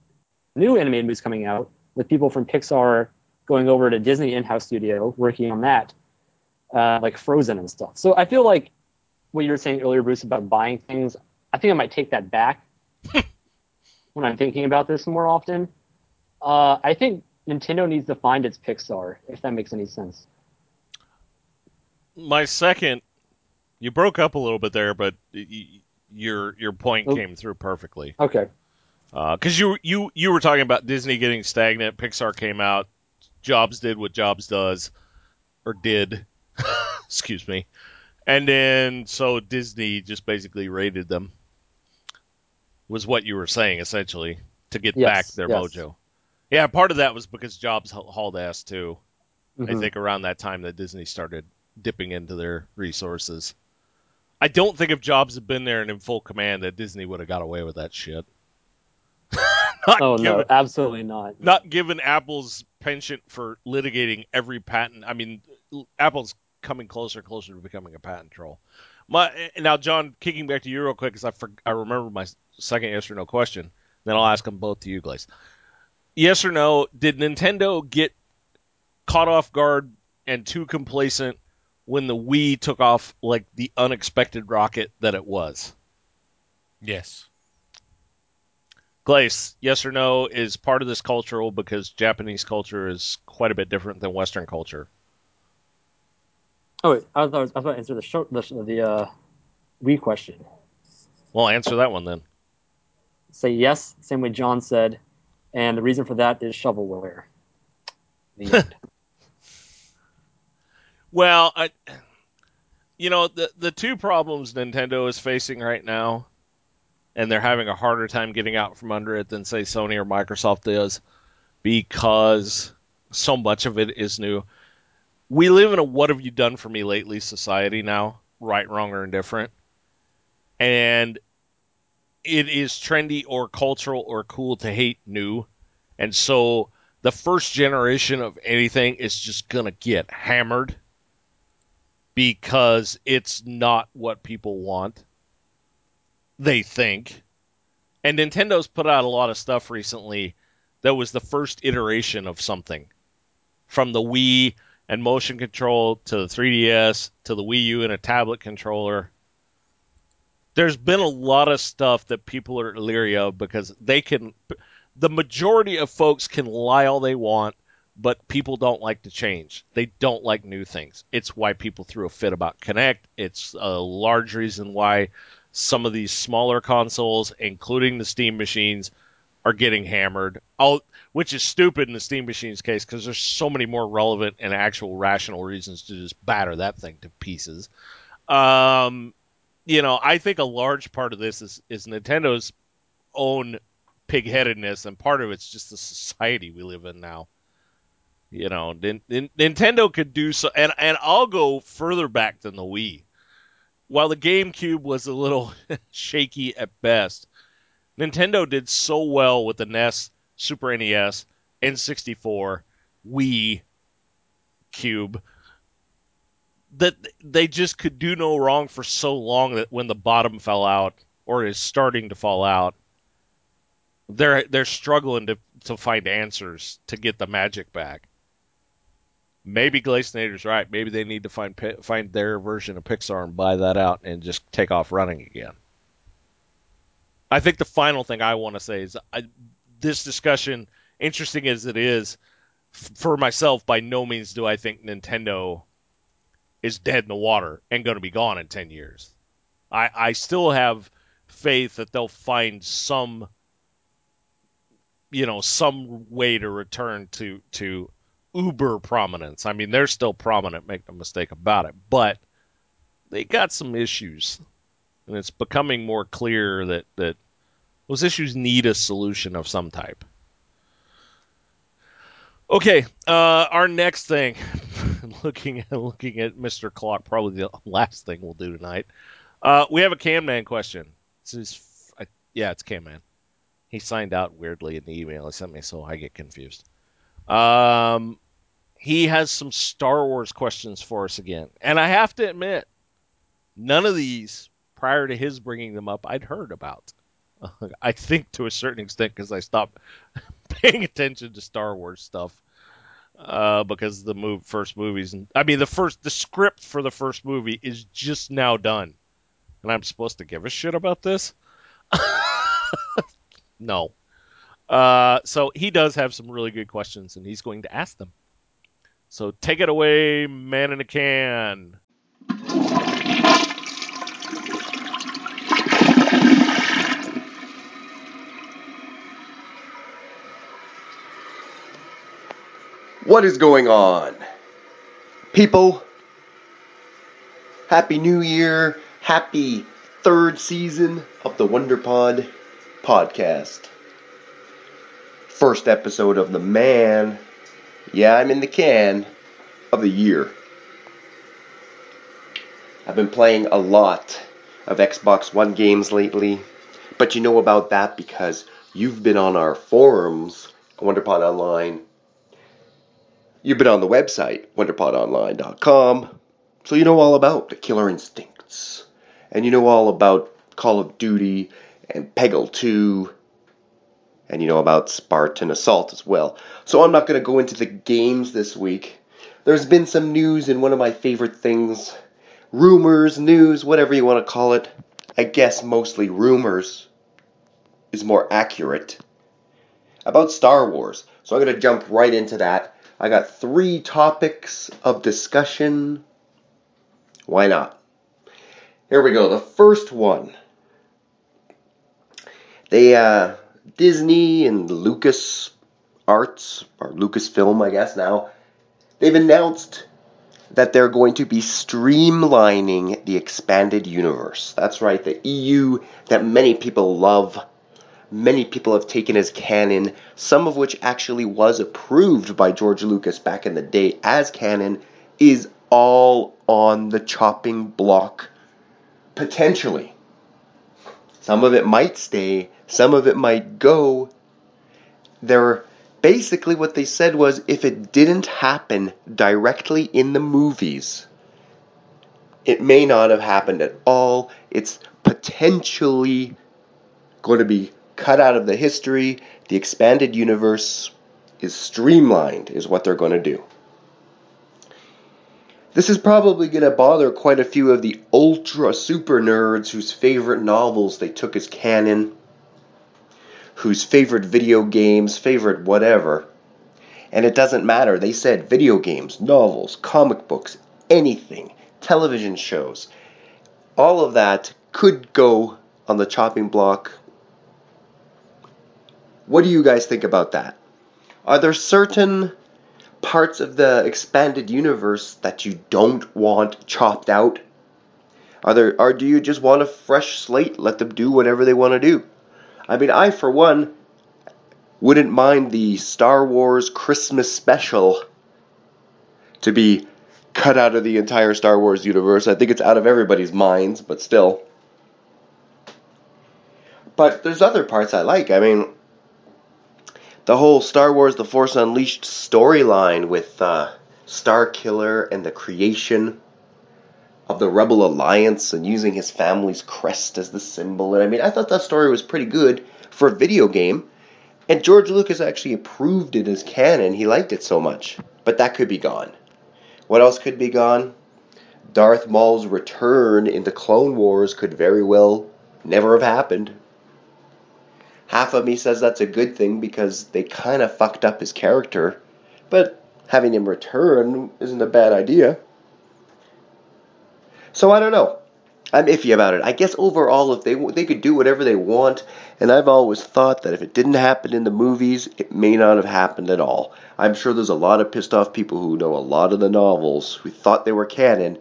new animated movies coming out with people from Pixar going over to Disney in-house studio working on that, uh, like Frozen and stuff. So I feel like what you were saying earlier, Bruce, about buying things. I think I might take that back when I'm thinking about this more often. Uh, I think Nintendo needs to find its Pixar, if that makes any sense. My second, you broke up a little bit there, but y- your your point Oh. came through perfectly. Okay. Because you you you were talking about Disney getting stagnant. Pixar came out. Jobs did what Jobs does, or did. Excuse me. And then so Disney just basically raided them. Was what you were saying essentially to get Yes, back their yes. mojo. Yeah, part of that was because Jobs ha- hauled ass too. I Mhm. think around that time that Disney started dipping into their resources. I don't think if Jobs had been there and in full command that Disney would have got away with that shit. Oh given, no, absolutely not. not given Apple's penchant for litigating every patent. I mean, Apple's coming closer and closer to becoming a patent troll. My now, John, kicking back to you real quick because I for, I remember my second yes or no question. Then I'll ask them both to you, Glaze. Yes or no? Did Nintendo get caught off guard and too complacent when the Wii took off like the unexpected rocket that it was? Yes. Glace, yes or no, is part of this cultural because Japanese culture is quite a bit different than Western culture. Oh, wait, I thought I was, I was about to answer the short the, the uh, Wii question. Well, answer that one then. Say yes, same way John said, and the reason for that is shovelware. Well, I, you know, the the two problems Nintendo is facing right now, and they're having a harder time getting out from under it than say Sony or Microsoft is, because so much of it is new. We live in a "what have you done for me lately" society now, right, wrong, or indifferent, and it is trendy or cultural or cool to hate new, and so the first generation of anything is just gonna get hammered because it's not what people want. They think. And Nintendo's put out a lot of stuff recently that was the first iteration of something. From the Wii and motion control to the 3DS to the Wii U and a tablet controller. There's been a lot of stuff that people are leery of because they can. The majority of folks can lie all they want but people don't like to change. They don't like new things. It's why people threw a fit about Kinect. It's a large reason why some of these smaller consoles, including the Steam machines, are getting hammered. All, which is stupid in the Steam machine's case because there's so many more relevant and actual rational reasons to just batter that thing to pieces. Um, you know, I think a large part of this is is Nintendo's own pigheadedness, and part of it's just the society we live in now. You know, Nintendo could do so, and and I'll go further back than the Wii. While the GameCube was a little shaky at best, Nintendo did so well with the NES, Super NES, N64, Wii, Cube that they just could do no wrong for so long that when the bottom fell out or is starting to fall out, they're they're struggling to to find answers to get the magic back maybe Glacinator's right. Maybe they need to find find their version of Pixar and buy that out and just take off running again. I think the final thing I want to say is I, this discussion, interesting as it is, for myself, by no means do I think Nintendo is dead in the water and going to be gone in 10 years. I, I still have faith that they'll find some you know some way to return to to uber prominence. I mean, they're still prominent, make no mistake about it, but they got some issues. And it's becoming more clear that, that those issues need a solution of some type. Okay, uh, our next thing, looking at looking at Mr. Clock, probably the last thing we'll do tonight. Uh, we have a Can Man question. This is, yeah, it's Can Man. He signed out weirdly in the email he sent me, so I get confused. Um, he has some Star Wars questions for us again. And I have to admit, none of these, prior to his bringing them up, I'd heard about. I think to a certain extent because I stopped paying attention to Star Wars stuff uh, because the move, first movies. And, I mean, the first the script for the first movie is just now done, and I'm supposed to give a shit about this. no. Uh, so he does have some really good questions, and he's going to ask them. So take it away, man in a can. What is going on? People, Happy New Year. Happy third season of the WonderPod podcast. First episode of the man yeah, I'm in the can of the year. I've been playing a lot of Xbox One games lately, but you know about that because you've been on our forums, WonderPod Online. You've been on the website, wonderpodonline.com. So you know all about the Killer Instincts, and you know all about Call of Duty and Peggle 2, and you know about Spartan Assault as well. So I'm not going to go into the games this week. There's been some news in one of my favorite things rumors, news, whatever you want to call it. I guess mostly rumors is more accurate about Star Wars. So I'm going to jump right into that. I got three topics of discussion. Why not? Here we go. The first one. They, uh, Disney and Lucas Arts, or Lucasfilm, I guess now, they've announced that they're going to be streamlining the expanded universe. That's right, the EU that many people love many people have taken as canon, some of which actually was approved by George Lucas back in the day as canon, is all on the chopping block potentially. Some of it might stay, some of it might go. They're basically what they said was if it didn't happen directly in the movies, it may not have happened at all. It's potentially going to be cut out of the history. The expanded universe is streamlined, is what they're going to do. This is probably going to bother quite a few of the ultra super nerds whose favorite novels they took as canon, whose favorite video games, favorite whatever. And it doesn't matter. They said video games, novels, comic books, anything, television shows, all of that could go on the chopping block what do you guys think about that? Are there certain parts of the expanded universe that you don't want chopped out? Are there or do you just want a fresh slate, let them do whatever they want to do? I mean, I for one wouldn't mind the Star Wars Christmas special to be cut out of the entire Star Wars universe. I think it's out of everybody's minds, but still. But there's other parts I like. I mean, the whole Star Wars The Force Unleashed storyline with uh, Star Killer and the creation of the Rebel Alliance and using his family's crest as the symbol. And I mean, I thought that story was pretty good for a video game. And George Lucas actually approved it as canon. He liked it so much. But that could be gone. What else could be gone? Darth Maul's return in the Clone Wars could very well never have happened half of me says that's a good thing because they kind of fucked up his character, but having him return isn't a bad idea. So I don't know. I'm iffy about it. I guess overall, if they they could do whatever they want, and I've always thought that if it didn't happen in the movies, it may not have happened at all. I'm sure there's a lot of pissed off people who know a lot of the novels who thought they were canon,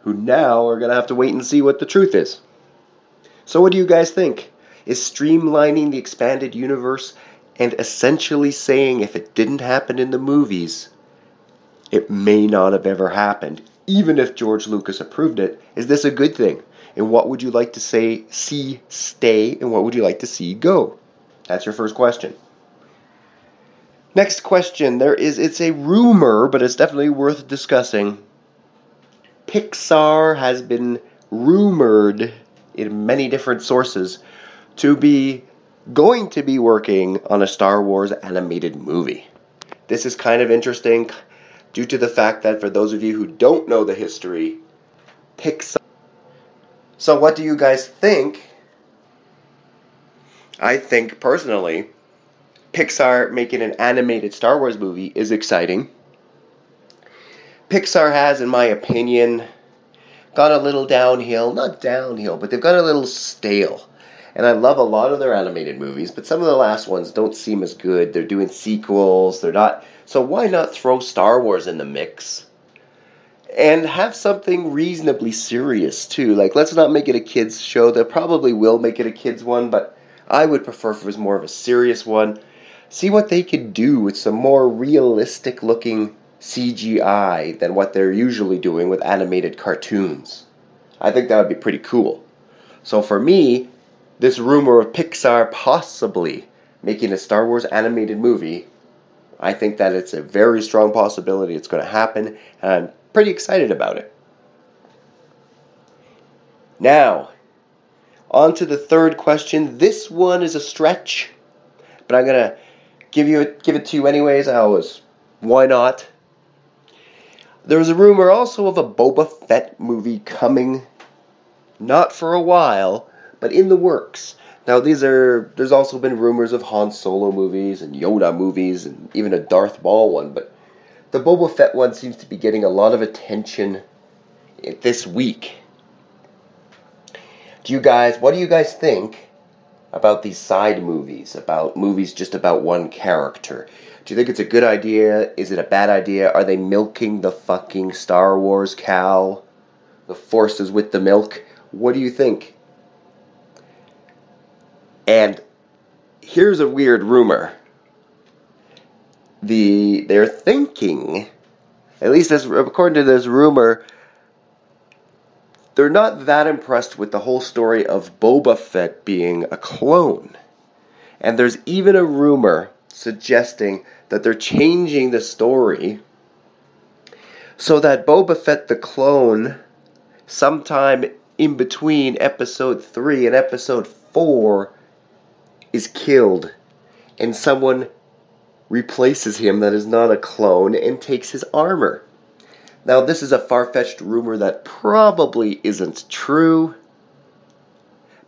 who now are gonna have to wait and see what the truth is. So what do you guys think? Is streamlining the expanded universe and essentially saying if it didn't happen in the movies, it may not have ever happened, even if George Lucas approved it. Is this a good thing? And what would you like to say see stay and what would you like to see go? That's your first question. Next question. There is it's a rumor, but it's definitely worth discussing. Pixar has been rumored in many different sources to be going to be working on a Star Wars animated movie. This is kind of interesting due to the fact that for those of you who don't know the history, Pixar. So, what do you guys think? I think personally, Pixar making an animated Star Wars movie is exciting. Pixar has, in my opinion, gone a little downhill. Not downhill, but they've gone a little stale and I love a lot of their animated movies, but some of the last ones don't seem as good. They're doing sequels, they're not. So why not throw Star Wars in the mix? And have something reasonably serious too. Like let's not make it a kids show. They probably will make it a kids one, but I would prefer if it was more of a serious one. See what they could do with some more realistic looking CGI than what they're usually doing with animated cartoons. I think that would be pretty cool. So for me, this rumor of Pixar possibly making a Star Wars animated movie, I think that it's a very strong possibility it's going to happen, and I'm pretty excited about it. Now, on to the third question. This one is a stretch, but I'm gonna give you give it to you anyways. I always, why not? There was a rumor also of a Boba Fett movie coming, not for a while, but in the works. Now these are there's also been rumors of Han Solo movies and Yoda movies and even a Darth Maul one, but the Boba Fett one seems to be getting a lot of attention this week. Do you guys what do you guys think about these side movies, about movies just about one character? Do you think it's a good idea? Is it a bad idea? Are they milking the fucking Star Wars cow? The force is with the milk? What do you think? And here's a weird rumor. The they're thinking, at least as according to this rumor, they're not that impressed with the whole story of Boba Fett being a clone. And there's even a rumor suggesting that they're changing the story so that Boba Fett the clone, sometime in between episode 3 and episode 4, is killed and someone replaces him that is not a clone and takes his armor. Now, this is a far fetched rumor that probably isn't true,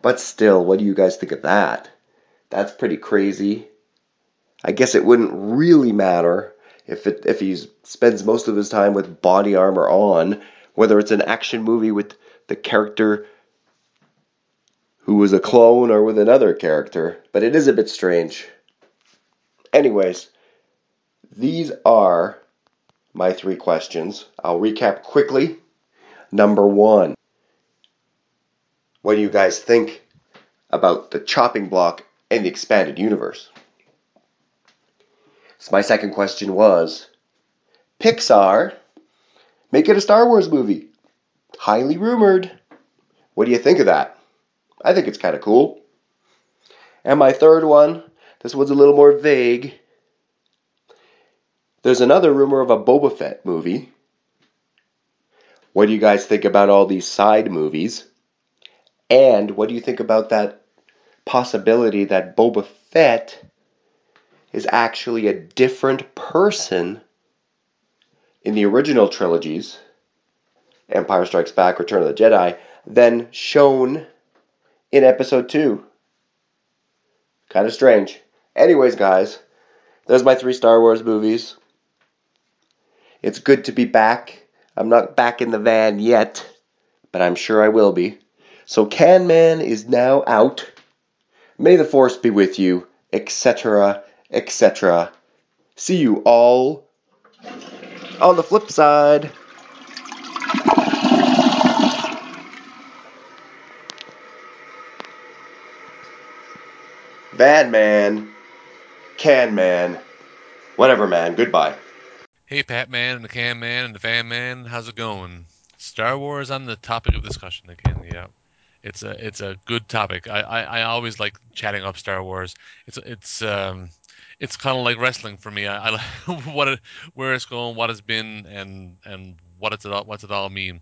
but still, what do you guys think of that? That's pretty crazy. I guess it wouldn't really matter if it if he spends most of his time with body armor on, whether it's an action movie with the character who was a clone or with another character, but it is a bit strange. Anyways, these are my three questions. I'll recap quickly. Number one, what do you guys think about the chopping block and the expanded universe? So my second question was Pixar, make it a Star Wars movie. Highly rumored. What do you think of that? I think it's kind of cool. And my third one, this one's a little more vague. There's another rumor of a Boba Fett movie. What do you guys think about all these side movies? And what do you think about that possibility that Boba Fett is actually a different person in the original trilogies, Empire Strikes Back, Return of the Jedi, than shown in episode 2. Kind of strange. Anyways, guys, those my three Star Wars movies. It's good to be back. I'm not back in the van yet, but I'm sure I will be. So, Can Man is now out. May the Force be with you, etc., etc. See you all on the flip side. Bad man, can man, whatever man, goodbye. Hey, Pat Man and the Can Man and the fan Man, how's it going? Star Wars on the topic of discussion again. Yeah, it's a it's a good topic. I, I, I always like chatting up Star Wars. It's it's um it's kind of like wrestling for me. I, I what it, where it's going, what it's been, and and what it's all what's it all mean.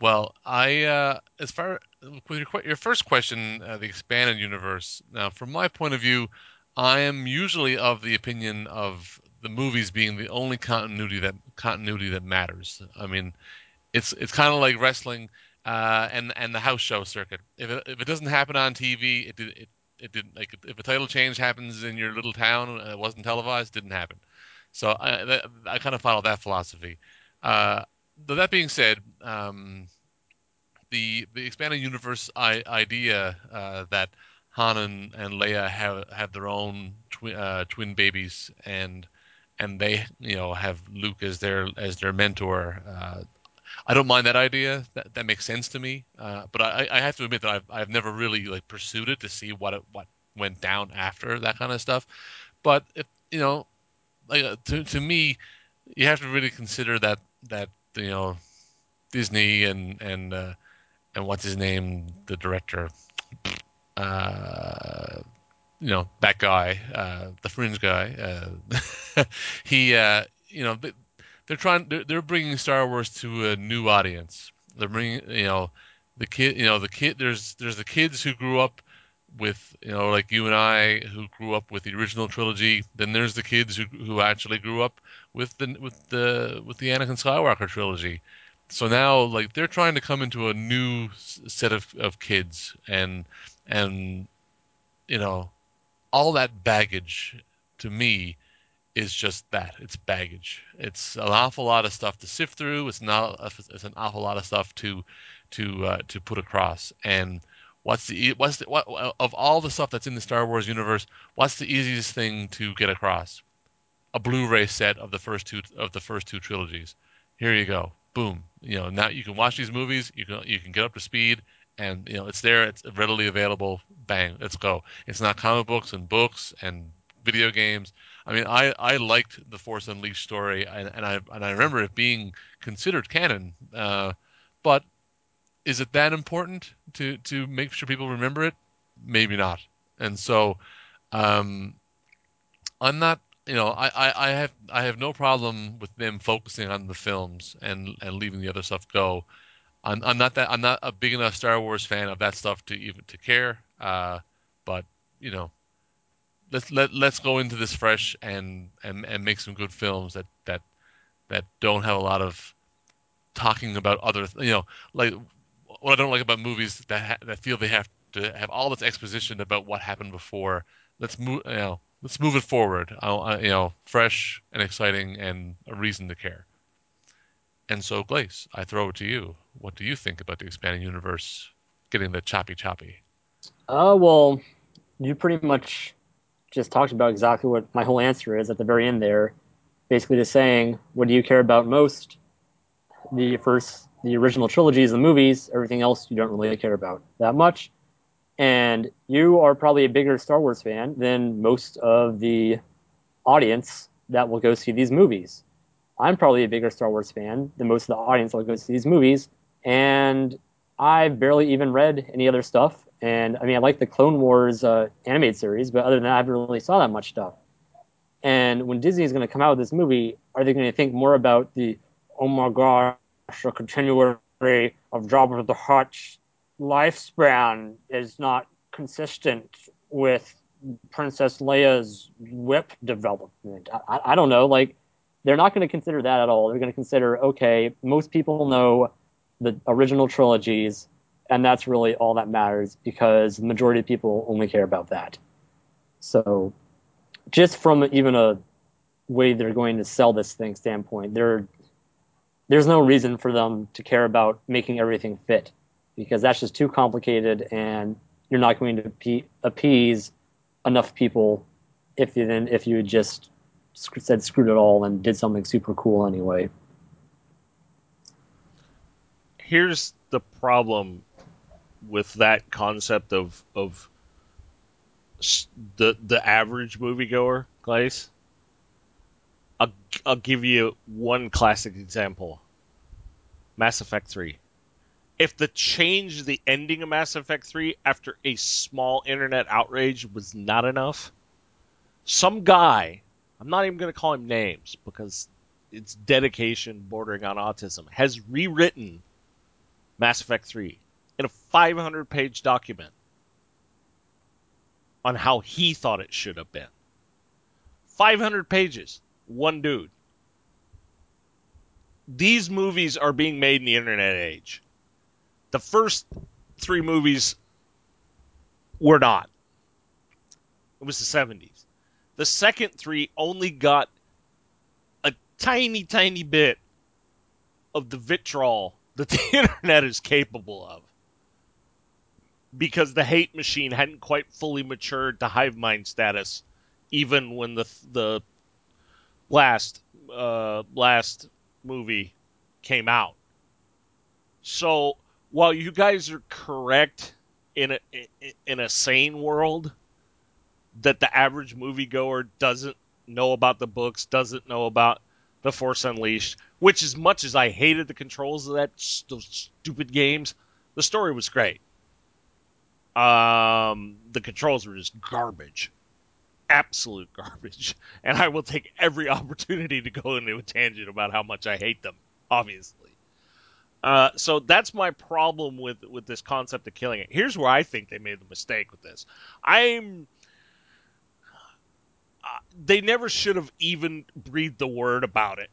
Well, I uh, as far with your, your first question, uh, the expanded universe. Now, from my point of view, I am usually of the opinion of the movies being the only continuity that continuity that matters. I mean, it's it's kind of like wrestling uh, and and the house show circuit. If it, if it doesn't happen on TV, it did it it didn't like if a title change happens in your little town and it wasn't televised, it didn't happen. So I I kind of follow that philosophy. Uh, that being said, um, the the expanded universe I, idea uh, that Han and, and Leia have have their own twi- uh, twin babies and and they you know have Luke as their as their mentor. Uh, I don't mind that idea. That that makes sense to me. Uh, but I, I have to admit that I've I've never really like pursued it to see what it, what went down after that kind of stuff. But if you know, like uh, to to me, you have to really consider that that you know Disney and and uh, and what's his name, the director, uh, you know that guy, uh, the Fringe guy. Uh, he, uh, you know, they're trying, they're, they're bringing Star Wars to a new audience. They're bringing, you know, the kid, you know, the kid. There's there's the kids who grew up with you know like you and I who grew up with the original trilogy. Then there's the kids who who actually grew up with the with the with the Anakin Skywalker trilogy. So now like they're trying to come into a new set of, of kids and and you know all that baggage to me is just that it's baggage it's an awful lot of stuff to sift through it's not it's an awful lot of stuff to to uh, to put across and what's the what's the, what of all the stuff that's in the Star Wars universe what's the easiest thing to get across? A Blu-ray set of the first two of the first two trilogies. Here you go. Boom. You know now you can watch these movies. You can you can get up to speed and you know it's there. It's readily available. Bang. Let's go. It's not comic books and books and video games. I mean i i liked the force unleashed story and, and i and i remember it being considered canon uh, but is it that important to to make sure people remember it? Maybe not. And so um i'm not you know I, I i have i have no problem with them focusing on the films and and leaving the other stuff go. I'm, I'm not that I'm not a big enough Star Wars fan of that stuff to even to care. Uh, but you know, let's let let's go into this fresh and and and make some good films that that that don't have a lot of talking about other you know like what I don't like about movies that ha- that feel they have to have all this exposition about what happened before. Let's move you know let's move it forward. I, you know, fresh and exciting and a reason to care. And so, Glace, I throw it to you. What do you think about the expanding universe getting the choppy choppy? Uh, well, you pretty much just talked about exactly what my whole answer is at the very end there. Basically, just saying, what do you care about most? The first, the original trilogies, the movies, everything else you don't really care about that much. And you are probably a bigger Star Wars fan than most of the audience that will go see these movies. I'm probably a bigger Star Wars fan than most of the audience that will go see these movies. And I've barely even read any other stuff. And I mean, I like the Clone Wars uh, animated series, but other than that, I haven't really saw that much stuff. And when Disney is going to come out with this movie, are they going to think more about the oh my gosh, a continuity of Jabba the Hutt's lifespan is not consistent with Princess Leia's whip development? I, I don't know. Like, they're not going to consider that at all. They're going to consider okay, most people know the original trilogies, and that's really all that matters because the majority of people only care about that. So, just from even a way they're going to sell this thing standpoint, there there's no reason for them to care about making everything fit because that's just too complicated and you're not going to appease enough people if you then if you just said screwed it all and did something super cool anyway. Here's the problem with that concept of of the the average moviegoer, Glace. I'll, I'll give you one classic example. Mass Effect 3. If the change the ending of Mass Effect 3 after a small internet outrage was not enough, some guy I'm not even going to call him names because it's dedication bordering on autism, has rewritten Mass Effect 3 in a 500 page document on how he thought it should have been. 500 pages, one dude. These movies are being made in the internet age. The first three movies were not. It was the 70s. The second three only got a tiny, tiny bit of the vitriol that the internet is capable of. Because the hate machine hadn't quite fully matured to hive mind status, even when the the last uh, last movie came out. So while you guys are correct in a in a sane world, that the average moviegoer doesn't know about the books, doesn't know about the Force Unleashed. Which, as much as I hated the controls of that those stupid games, the story was great. Um, the controls were just garbage, absolute garbage, and I will take every opportunity to go into a tangent about how much I hate them. Obviously, Uh, so that's my problem with with this concept of killing it. Here's where I think they made the mistake with this. I'm uh, they never should have even breathed the word about it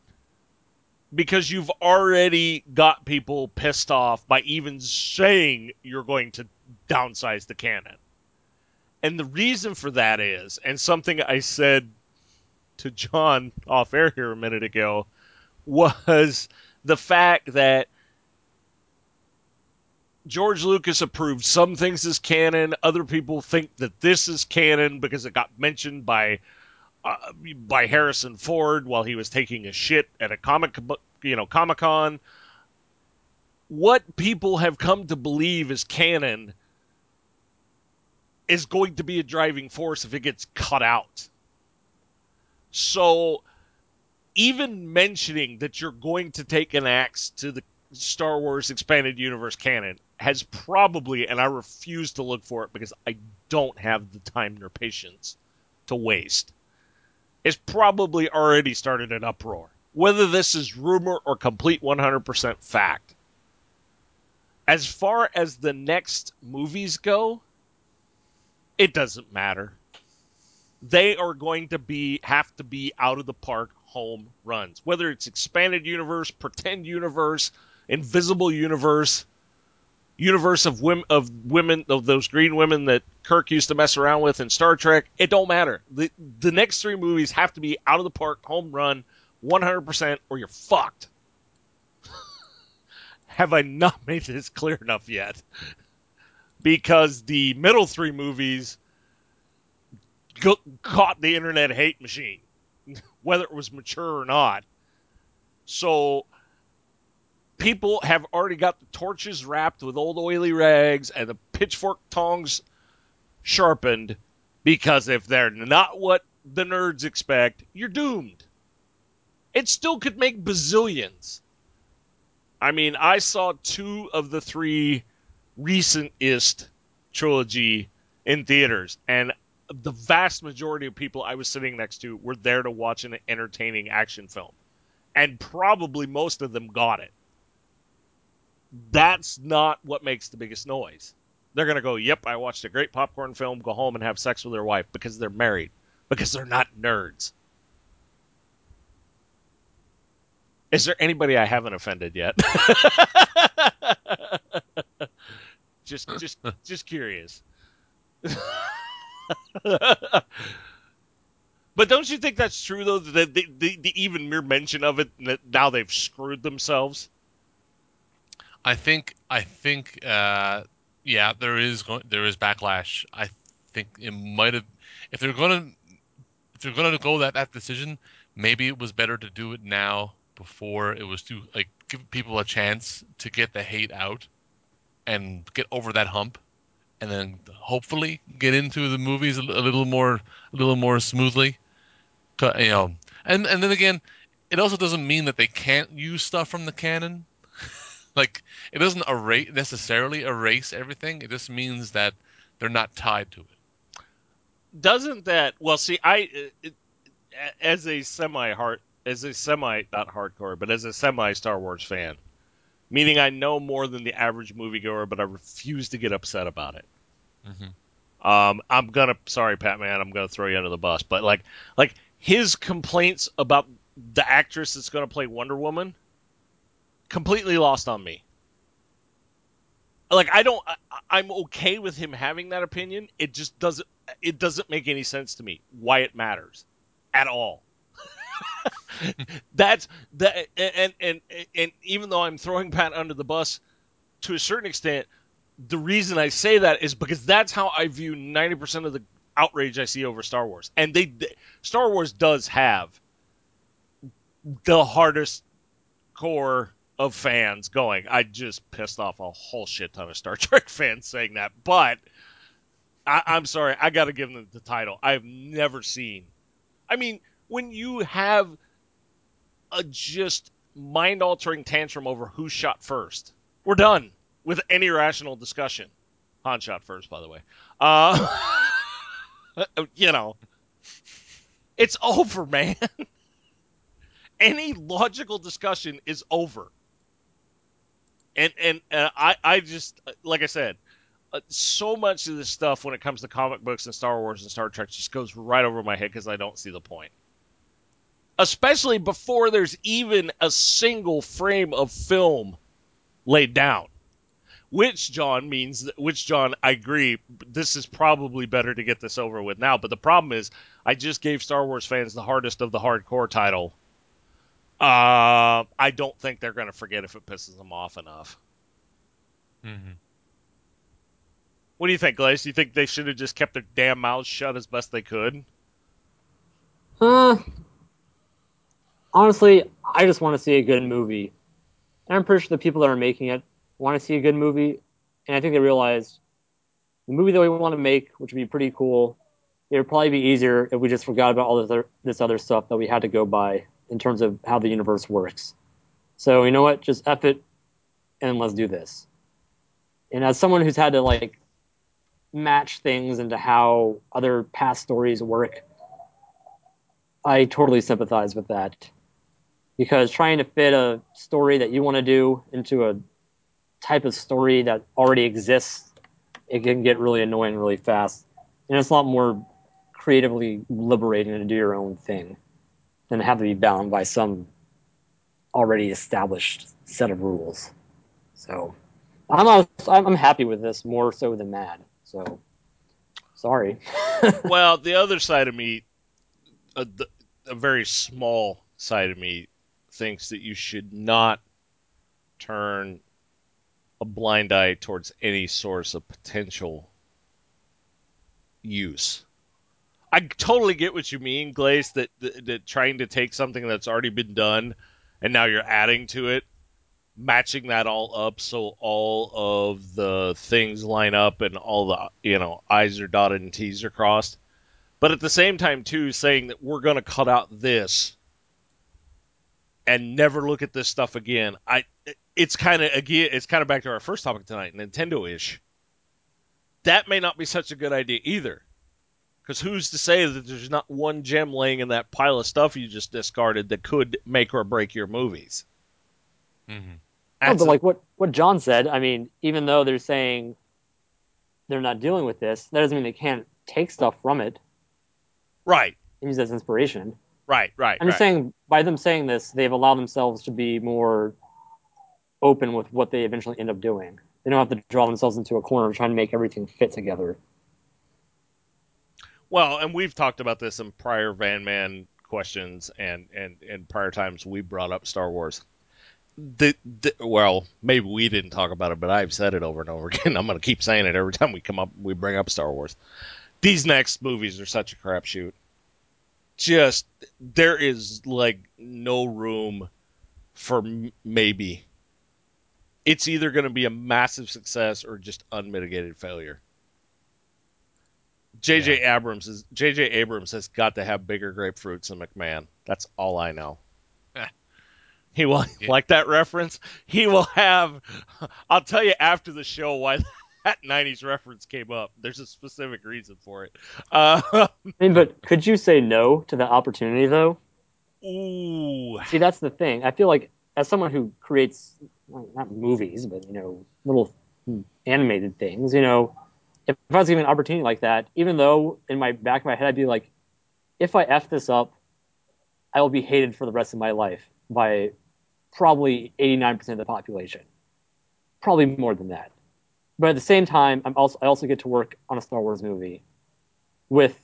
because you've already got people pissed off by even saying you're going to downsize the canon. And the reason for that is, and something I said to John off air here a minute ago, was the fact that George Lucas approved some things as canon. Other people think that this is canon because it got mentioned by uh, by Harrison Ford while he was taking a shit at a comic, you know, Comic Con. What people have come to believe is canon is going to be a driving force if it gets cut out. So, even mentioning that you're going to take an axe to the Star Wars expanded universe canon has probably, and I refuse to look for it because I don't have the time nor patience to waste, is probably already started an uproar. Whether this is rumor or complete 100% fact. As far as the next movies go, it doesn't matter. They are going to be have to be out of the park home runs. Whether it's expanded universe, pretend universe, invisible universe, universe of women of women of those green women that Kirk used to mess around with in Star Trek, it don't matter. The the next three movies have to be out of the park, home run, 100% or you're fucked. have I not made this clear enough yet? Because the middle three movies go, caught the internet hate machine, whether it was mature or not. So people have already got the torches wrapped with old oily rags and the pitchfork tongs sharpened because if they're not what the nerds expect, you're doomed. It still could make bazillions. I mean, I saw two of the three recentist trilogy in theaters, and the vast majority of people I was sitting next to were there to watch an entertaining action film. And probably most of them got it that's not what makes the biggest noise. They're going to go, yep, I watched a great popcorn film, go home and have sex with their wife because they're married, because they're not nerds. Is there anybody I haven't offended yet? just just just curious. but don't you think that's true though that the, the, the even mere mention of it now they've screwed themselves? I think I think uh, yeah, there is there is backlash. I think it might have if they're gonna if they're gonna go that that decision, maybe it was better to do it now before it was too like give people a chance to get the hate out and get over that hump and then hopefully get into the movies a, little more a little more smoothly you know and and then again it also doesn't mean that they can't use stuff from the canon like it doesn't erase necessarily erase everything. It just means that they're not tied to it. Doesn't that? Well, see, I uh, it, as a semi hard as a semi not hardcore, but as a semi Star Wars fan, meaning I know more than the average moviegoer, but I refuse to get upset about it. Mm-hmm. Um, I'm gonna sorry, Pat Man, I'm gonna throw you under the bus, but like like his complaints about the actress that's gonna play Wonder Woman completely lost on me. Like I don't I, am okay with him having that opinion. It just doesn't it doesn't make any sense to me why it matters at all. That's that and, and and even though I'm throwing Pat under the bus to a certain extent, the reason I say that is because that's how I view 90% of the outrage I see over Star Wars. And they Star Wars does have the hardest core of fans going. I just pissed off a whole shit ton of Star Trek fans saying that, but I, am sorry, I got to give them the title. I've never seen. I mean, when you have a just mind altering tantrum over who shot first, we're done with any rational discussion. Han shot first, by the way. Uh, you know, it's over, man. any logical discussion is over. And and uh, I I just like I said, uh, so much of this stuff when it comes to comic books and Star Wars and Star Trek just goes right over my head because I don't see the point. Especially before there's even a single frame of film laid down. Which John means which John I agree this is probably better to get this over with now, but the problem is I just gave Star Wars fans the hardest of the hardcore title. Uh, I don't think they're going to forget if it pisses them off enough. Mm-hmm. What do you think, Glace? Do you think they should have just kept their damn mouths shut as best they could? Uh, honestly, I just want to see a good movie. And I'm pretty sure the people that are making it want to see a good movie. And I think they realized the movie that we want to make, which would be pretty cool, it would probably be easier if we just forgot about all this other, this other stuff that we had to go by in terms of how the universe works. So, you know what? Just F it and let's do this. And as someone who's had to like match things into how other past stories work, I totally sympathize with that. Because trying to fit a story that you want to do into a type of story that already exists, it can get really annoying really fast. And it's a lot more creatively liberating to do your own thing than have to be bound by some already established set of rules. So I'm I'm happy with this more so than mad. So sorry. well, the other side of me, a, a very small side of me, thinks that you should not turn a blind eye towards any source of potential use. I totally get what you mean, Glaze, that, that, that trying to take something that's already been done and now you're adding to it, matching that all up so all of the things line up and all the you know I's are dotted and T's are crossed. But at the same time too, saying that we're gonna cut out this and never look at this stuff again. I it's kind of again it's kind of back to our first topic tonight, Nintendo ish. That may not be such a good idea either. Because who's to say that there's not one gem laying in that pile of stuff you just discarded that could make or break your movies? Mm-hmm. No, but like what what John said, I mean, even though they're saying they're not dealing with this, that doesn't mean they can't take stuff from it. Right. Use as inspiration. Right, right. I'm just right. saying by them saying this, they've allowed themselves to be more open with what they eventually end up doing. They don't have to draw themselves into a corner trying to make everything fit together. Well, and we've talked about this in prior Van Man questions and and and prior times we brought up Star Wars. The, the, well, maybe we didn't talk about it, but I've said it over and over again. I'm going to keep saying it every time we come up, we bring up Star Wars. These next movies are such a crapshoot. Just there is like no room for m- maybe. It's either going to be a massive success or just unmitigated failure. J.J. Yeah. Abrams is J.J. Abrams has got to have bigger grapefruits than McMahon. That's all I know. Eh. He will Yeah. like that reference. He will have. I'll tell you after the show why that '90s reference came up. There's a specific reason for it. Uh, I mean, but could you say no to that opportunity though? ooh, See, that's the thing. I feel like as someone who creates well, not movies, but you know, little animated things, you know, if I was given an opportunity like that, even though in my back of my head I'd be like, if I f this up, I will be hated for the rest of my life by probably 89% of the population, probably more than that. But at the same time, I'm also I also get to work on a Star Wars movie with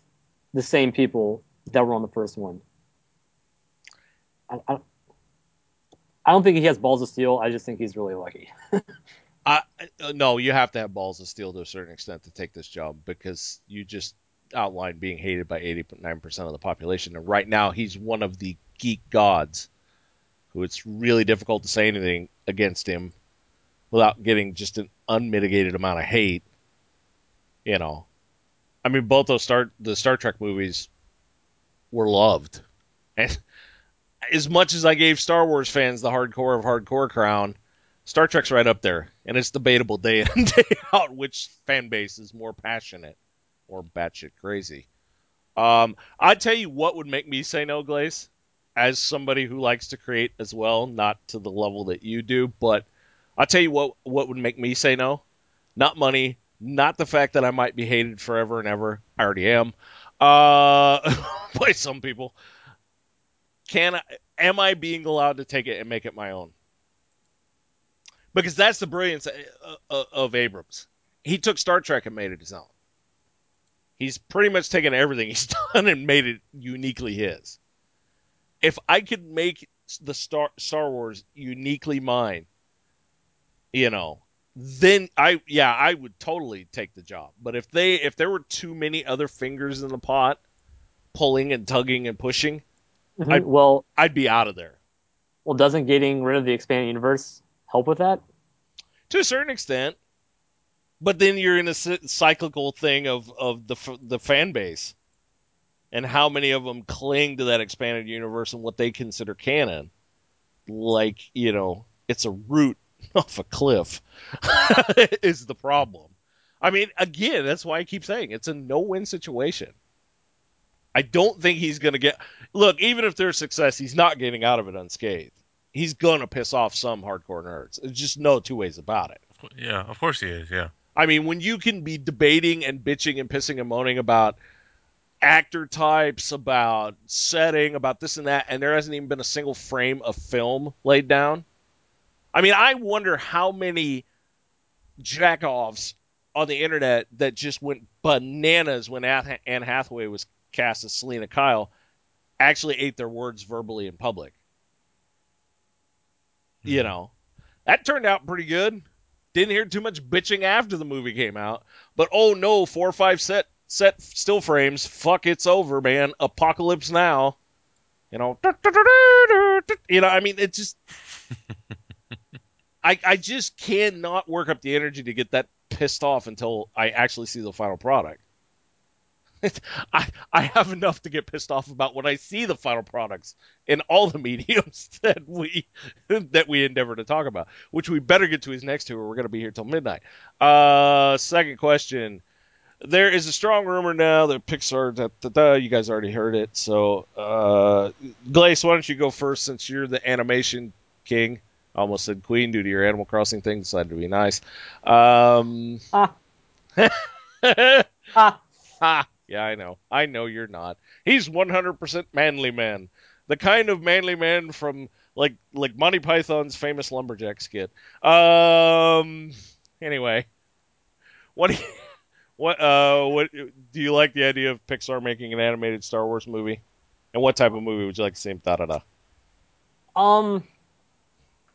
the same people that were on the first one. I, I, I don't think he has balls of steel. I just think he's really lucky. I, no, you have to have balls of steel to a certain extent to take this job because you just outlined being hated by 89% of the population. And right now, he's one of the geek gods who it's really difficult to say anything against him without getting just an unmitigated amount of hate. You know, I mean, both those Star the Star Trek movies were loved, and as much as I gave Star Wars fans the hardcore of hardcore crown, Star Trek's right up there, and it's debatable day in day out which fan base is more passionate or batshit crazy. Um, I'd tell you what would make me say no, Glaze, as somebody who likes to create as well, not to the level that you do, but I'll tell you what what would make me say no. Not money, not the fact that I might be hated forever and ever. I already am. Uh, by some people. Can I am I being allowed to take it and make it my own? Because that's the brilliance uh, uh, of Abrams. He took Star Trek and made it his own. He's pretty much taken everything he's done and made it uniquely his. If I could make the Star Star Wars uniquely mine, you know, then I yeah, I would totally take the job. But if they if there were too many other fingers in the pot pulling and tugging and pushing, Mhm. I- well, I'd be out of there. well, doesn't getting rid of the expanded universe help with that? to a certain extent. But then you're in a cyclical thing of of the f- the fan base, and how many of them cling to that expanded universe and what they consider canon, like you know it's a root off a cliff, is the problem. I mean, again, that's why I keep saying it's a no-win situation. I don't think he's going to get. Look, even if there's success, he's not getting out of it unscathed. He's going to piss off some hardcore nerds. There's just no two ways about it. Yeah, of course he is. Yeah. I mean, when you can be debating and bitching and pissing and moaning about actor types, about setting, about this and that, and there hasn't even been a single frame of film laid down. I mean, I wonder how many jackoffs on the internet that just went bananas when Anne Hathaway was cast as Selina Kyle actually ate their words verbally in public. You hmm. know, that turned out pretty good. Didn't hear too much bitching after the movie came out, but oh no, four or five set set still frames. Fuck, it's over, man. Apocalypse now. You know, you know. I mean, it just. I I just cannot work up the energy to get that pissed off until I actually see the final product. I I have enough to get pissed off about when I see the final products in all the mediums that we that we endeavor to talk about, which we better get to his next two, or we're going to be here till midnight. Uh, second question: There is a strong rumor now that Pixar. Da, da, da, you guys already heard it, so uh, Glace, why don't you go first since you're the animation king? Almost said queen due to your Animal Crossing thing. Decided to be nice. Um, Ah. Ah, Ha! Yeah, I know. I know you're not. He's 100% manly man. The kind of manly man from like like Monty Python's famous lumberjack skit. Um anyway, what do you, what uh what do you like the idea of Pixar making an animated Star Wars movie? And what type of movie would you like to see? Da da da. um,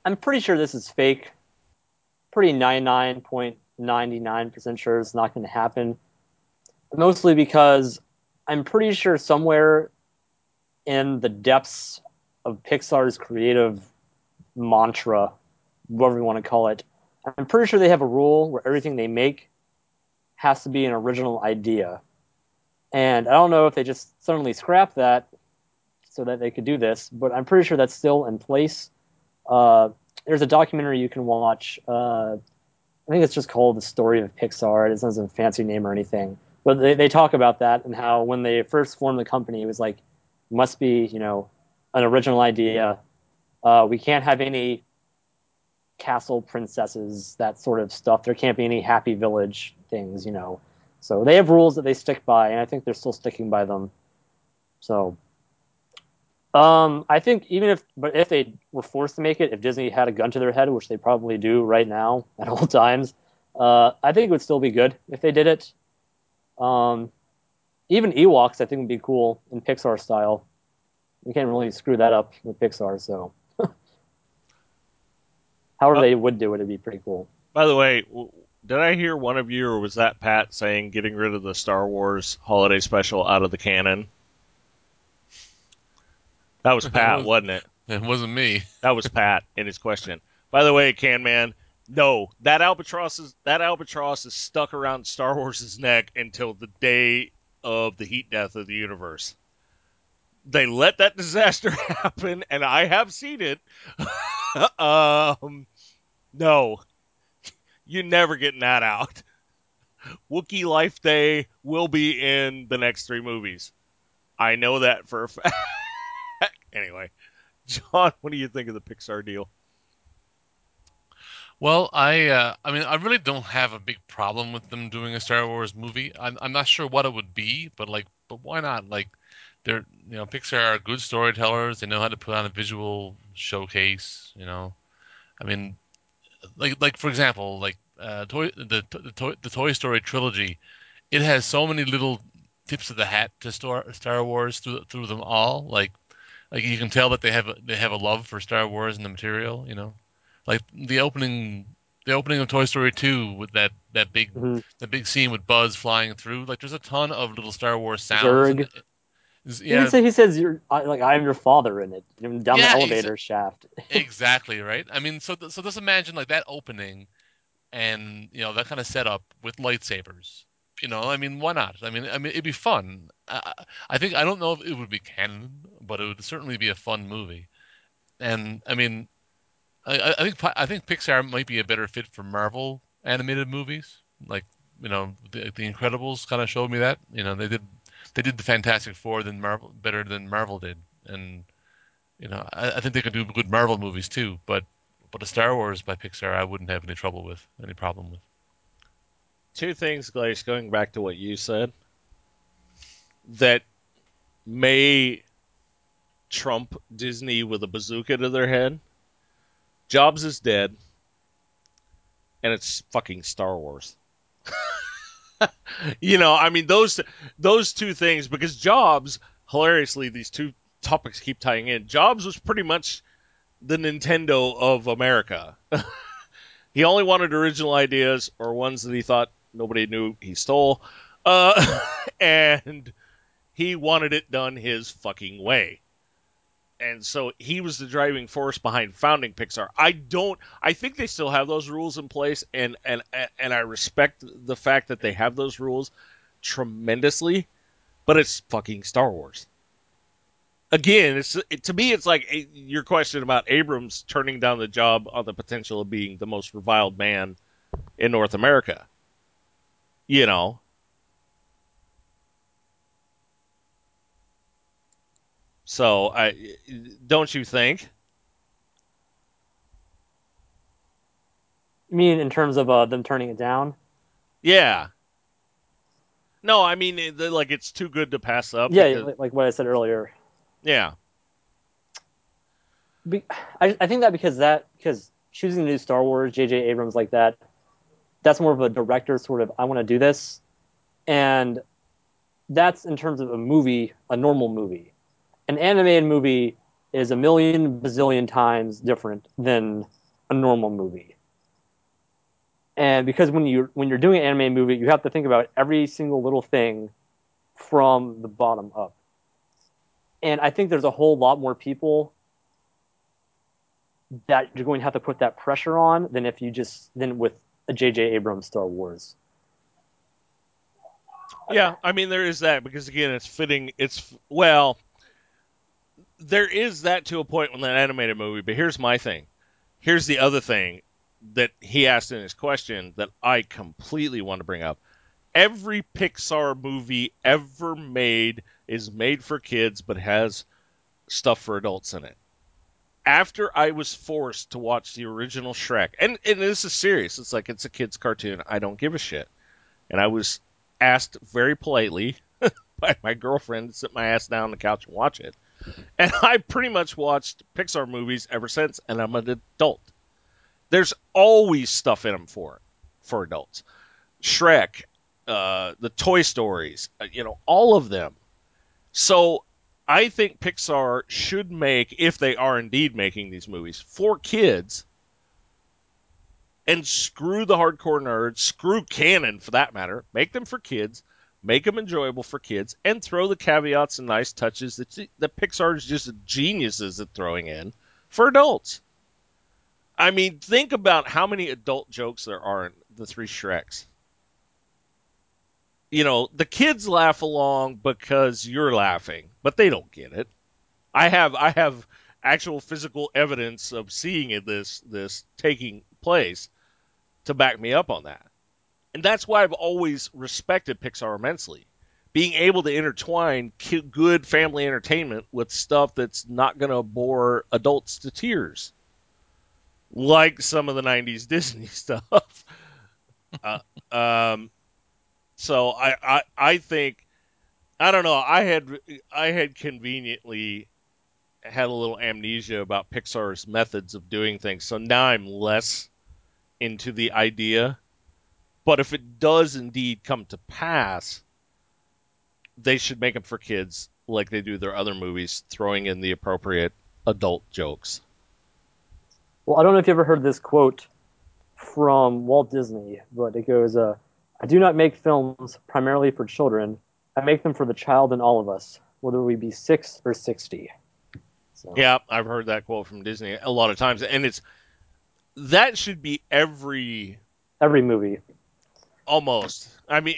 I'm pretty sure this is fake. Pretty 99.99% sure it's not going to happen. Mostly because I'm pretty sure somewhere in the depths of Pixar's creative mantra, whatever you want to call it, I'm pretty sure they have a rule where everything they make has to be an original idea. And I don't know if they just suddenly scrapped that so that they could do this, but I'm pretty sure that's still in place. Uh, there's a documentary you can watch. Uh, I think it's just called The Story of Pixar. It doesn't have a fancy name or anything. But they, they talk about that and how when they first formed the company, it was like, must be, you know, an original idea. Uh, we can't have any castle princesses, that sort of stuff. There can't be any happy village things, you know. So they have rules that they stick by, and I think they're still sticking by them. So um, I think even if, but if they were forced to make it, if Disney had a gun to their head, which they probably do right now at all times, uh, I think it would still be good if they did it. Um, even Ewoks, I think would be cool in Pixar style. You can't really screw that up with Pixar, so. However, Uh, they would do it, it'd be pretty cool. By the way, w- did I hear one of you, or was that Pat saying getting rid of the Star Wars holiday special out of the canon? That was Pat, was- wasn't it? It wasn't me. That was Pat in his question. By the way, Can Man, no, that albatross is that albatross is stuck around Star Wars' neck until the day of the heat death of the universe. They let that disaster happen, and I have seen it. um, no, you're never getting that out. Wookiee Life Day will be in the next three movies. I know that for a fact. Anyway, John, what do you think of the Pixar deal? Well, I uh, I mean, I really don't have a big problem with them doing a Star Wars movie. I'm I'm not sure what it would be, but like, but why not? Like, they're you know, Pixar are good storytellers. They know how to put on a visual showcase. You know, I mean, like like for example, like uh, toy the the toy, the Toy Story trilogy, it has so many little tips of the hat to Star Star Wars through through them all. Like like you can tell that they have a, they have a love for Star Wars and the material. You know, like the opening the opening of Toy Story 2 with that that big Mhm. that big scene with Buzz flying through. Like there's a ton of little Star Wars sounds. Zurg. He yeah, even say he says you're like I'm your father in it down Yeah, the elevator shaft. exactly right. I mean, so th- so just imagine like that opening, and you know that kind of setup with lightsabers. You know, I mean, why not? I mean, I mean, it'd be fun. I I think I don't know if it would be canon, but it would certainly be a fun movie. And I mean, I, I- think I think Pixar might be a better fit for Marvel animated movies. Like you know, the, the Incredibles kind of showed me that. You know, they did they did the Fantastic Four than Marvel better than Marvel did, and you know, I, I think they could do good Marvel movies too. But but a Star Wars by Pixar, I wouldn't have any trouble with, any problem with. Two things, Glace, going back to what you said, that may trump Disney with a bazooka to their head. Jobs is dead, and it's fucking Star Wars. you know, I mean those those two things because Jobs, hilariously, these two topics keep tying in. Jobs was pretty much the Nintendo of America. he only wanted original ideas or ones that he thought nobody knew he stole, uh, and he wanted it done his fucking way. And so he was the driving force behind founding Pixar. I don't. I think they still have those rules in place, and and and I respect the fact that they have those rules tremendously. But it's fucking Star Wars. Again, it's it, to me, it's like eh, your question about Abrams turning down the job on the potential of being the most reviled man in North America. You know, so I don't you think? You mean in terms of uh, them turning it down? Yeah. No, I mean it- like it's too good to pass up. yeah, because- like, like what I said earlier. yeah. Be- I, I think that because that because choosing to do Star Wars, J.J. Abrams like that, that's more of a director sort of I want to do this, and that's in terms of a movie, a normal movie. An animated movie is a million bazillion times different than a normal movie. And because when you when you're doing an animated movie, you have to think about every single little thing from the bottom up. And I think there's a whole lot more people that you're going to have to put that pressure on than if you just than with a J.J. Abrams Star Wars. Yeah, I mean there is that because again it's fitting it's well there is that to a point with an animated movie, but here's my thing. Here's the other thing that he asked in his question that I completely want to bring up. Every Pixar movie ever made is made for kids but has stuff for adults in it. After I was forced to watch the original Shrek, and, and this is serious, it's like it's a kid's cartoon. I don't give a shit. And I was asked very politely by my girlfriend to sit my ass down on the couch and watch it. And I pretty much watched Pixar movies ever since, and I'm an adult. There's always stuff in them for for adults. Shrek, uh, the Toy Stories, uh, you know, all of them. So I think Pixar should make, if they are indeed making these movies for kids, and screw the hardcore nerds, screw canon for that matter, make them for kids, make them enjoyable for kids, and throw the caveats and nice touches that that Pixar is just geniuses at throwing in for adults. I mean, think about how many adult jokes there are in the three Shreks. You know, the kids laugh along because you're laughing, but they don't get it. I have I have actual physical evidence of seeing this this taking place to back me up on that. And that's why I've always respected Pixar immensely. Being able to intertwine good family entertainment with stuff that's not going to bore adults to tears. like some of the '90s Disney stuff. uh, um, so I, I I think I don't know. I had I had conveniently had a little amnesia about Pixar's methods of doing things, so now I'm less into the idea. But if it does indeed come to pass, they should make them for kids like they do their other movies, throwing in the appropriate adult jokes. Well, I don't know if you ever heard this quote from Walt Disney, but it goes, uh, I do not make films primarily for children. I make them for the child in all of us, whether we be six or 60. So, Yeah, I've heard that quote from Disney a lot of times, and it's that should be every Every movie. Almost. I mean,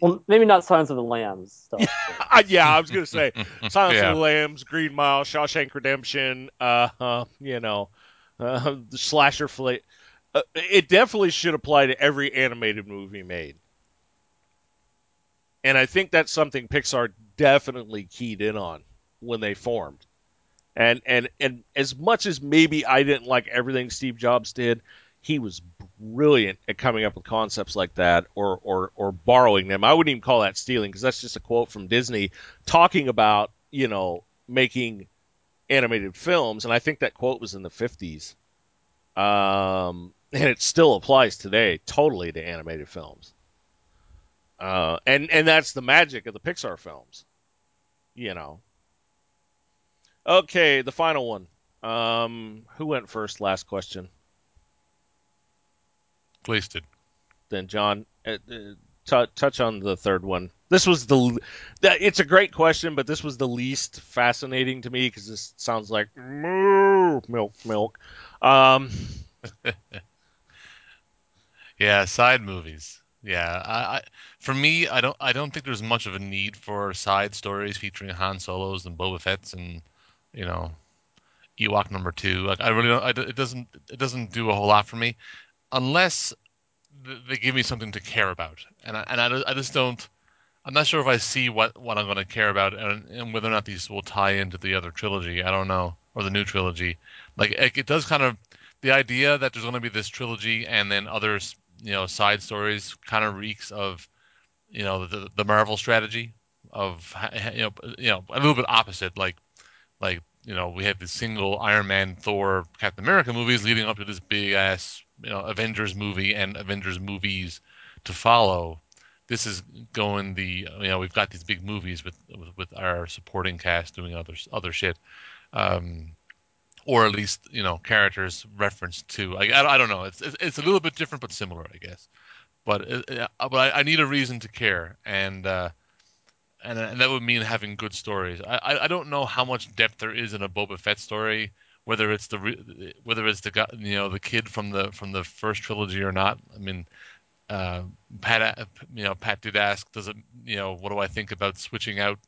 Well, maybe not Silence of the Lambs stuff. yeah, I was gonna say Silence Yeah. of the Lambs, Green Mile, Shawshank Redemption. Uh, uh you know, uh, the slasher flick. Uh, it definitely should apply to every animated movie made. And I think that's something Pixar definitely keyed in on when they formed. And and and as much as maybe I didn't like everything Steve Jobs did, he was brilliant at coming up with concepts like that or or or borrowing them. I wouldn't even call that stealing because that's just a quote from Disney talking about, you know, making animated films and I think that quote was in the 50s. Um and it still applies today totally to animated films. Uh, and and that's the magic of the Pixar films, you know. Okay, the final one. Um, who went first? Last question. Wasted. Then John, uh, uh, t- touch on the third one. This was the. that- It's a great question, but this was the least fascinating to me because this sounds like moo, milk, milk. Um, Yeah, side movies. Yeah, I, I for me, I don't I don't think there's much of a need for side stories featuring Han Solos and Boba Fett's and you know Ewok number two. Like I really don't. I, it doesn't it doesn't do a whole lot for me unless th- they give me something to care about. And I, and I, I just don't. I'm not sure if I see what, what I'm going to care about and, and whether or not these will tie into the other trilogy. I don't know, or the new trilogy. Like it, it does kind of the idea that there's going to be this trilogy and then others, you know, side stories kind of reeks of, you know, the the Marvel strategy of you know you know a little bit opposite. Like like you know we have the single Iron Man, Thor, Captain America movies leading up to this big ass you know Avengers movie and Avengers movies to follow. This is going the you know we've got these big movies with with, with our supporting cast doing other other shit, um, or at least you know characters referenced to. Like, I I don't know. It's it's it's a little bit different but similar, I guess. But it, it- but I, I need a reason to care and. uh and, and that would mean having good stories. I, I I don't know how much depth there is in a Boba Fett story, whether it's the whether it's the you know the kid from the from the first trilogy or not. I mean, uh, Pat uh, you know Pat did ask, does it you know what do I think about switching out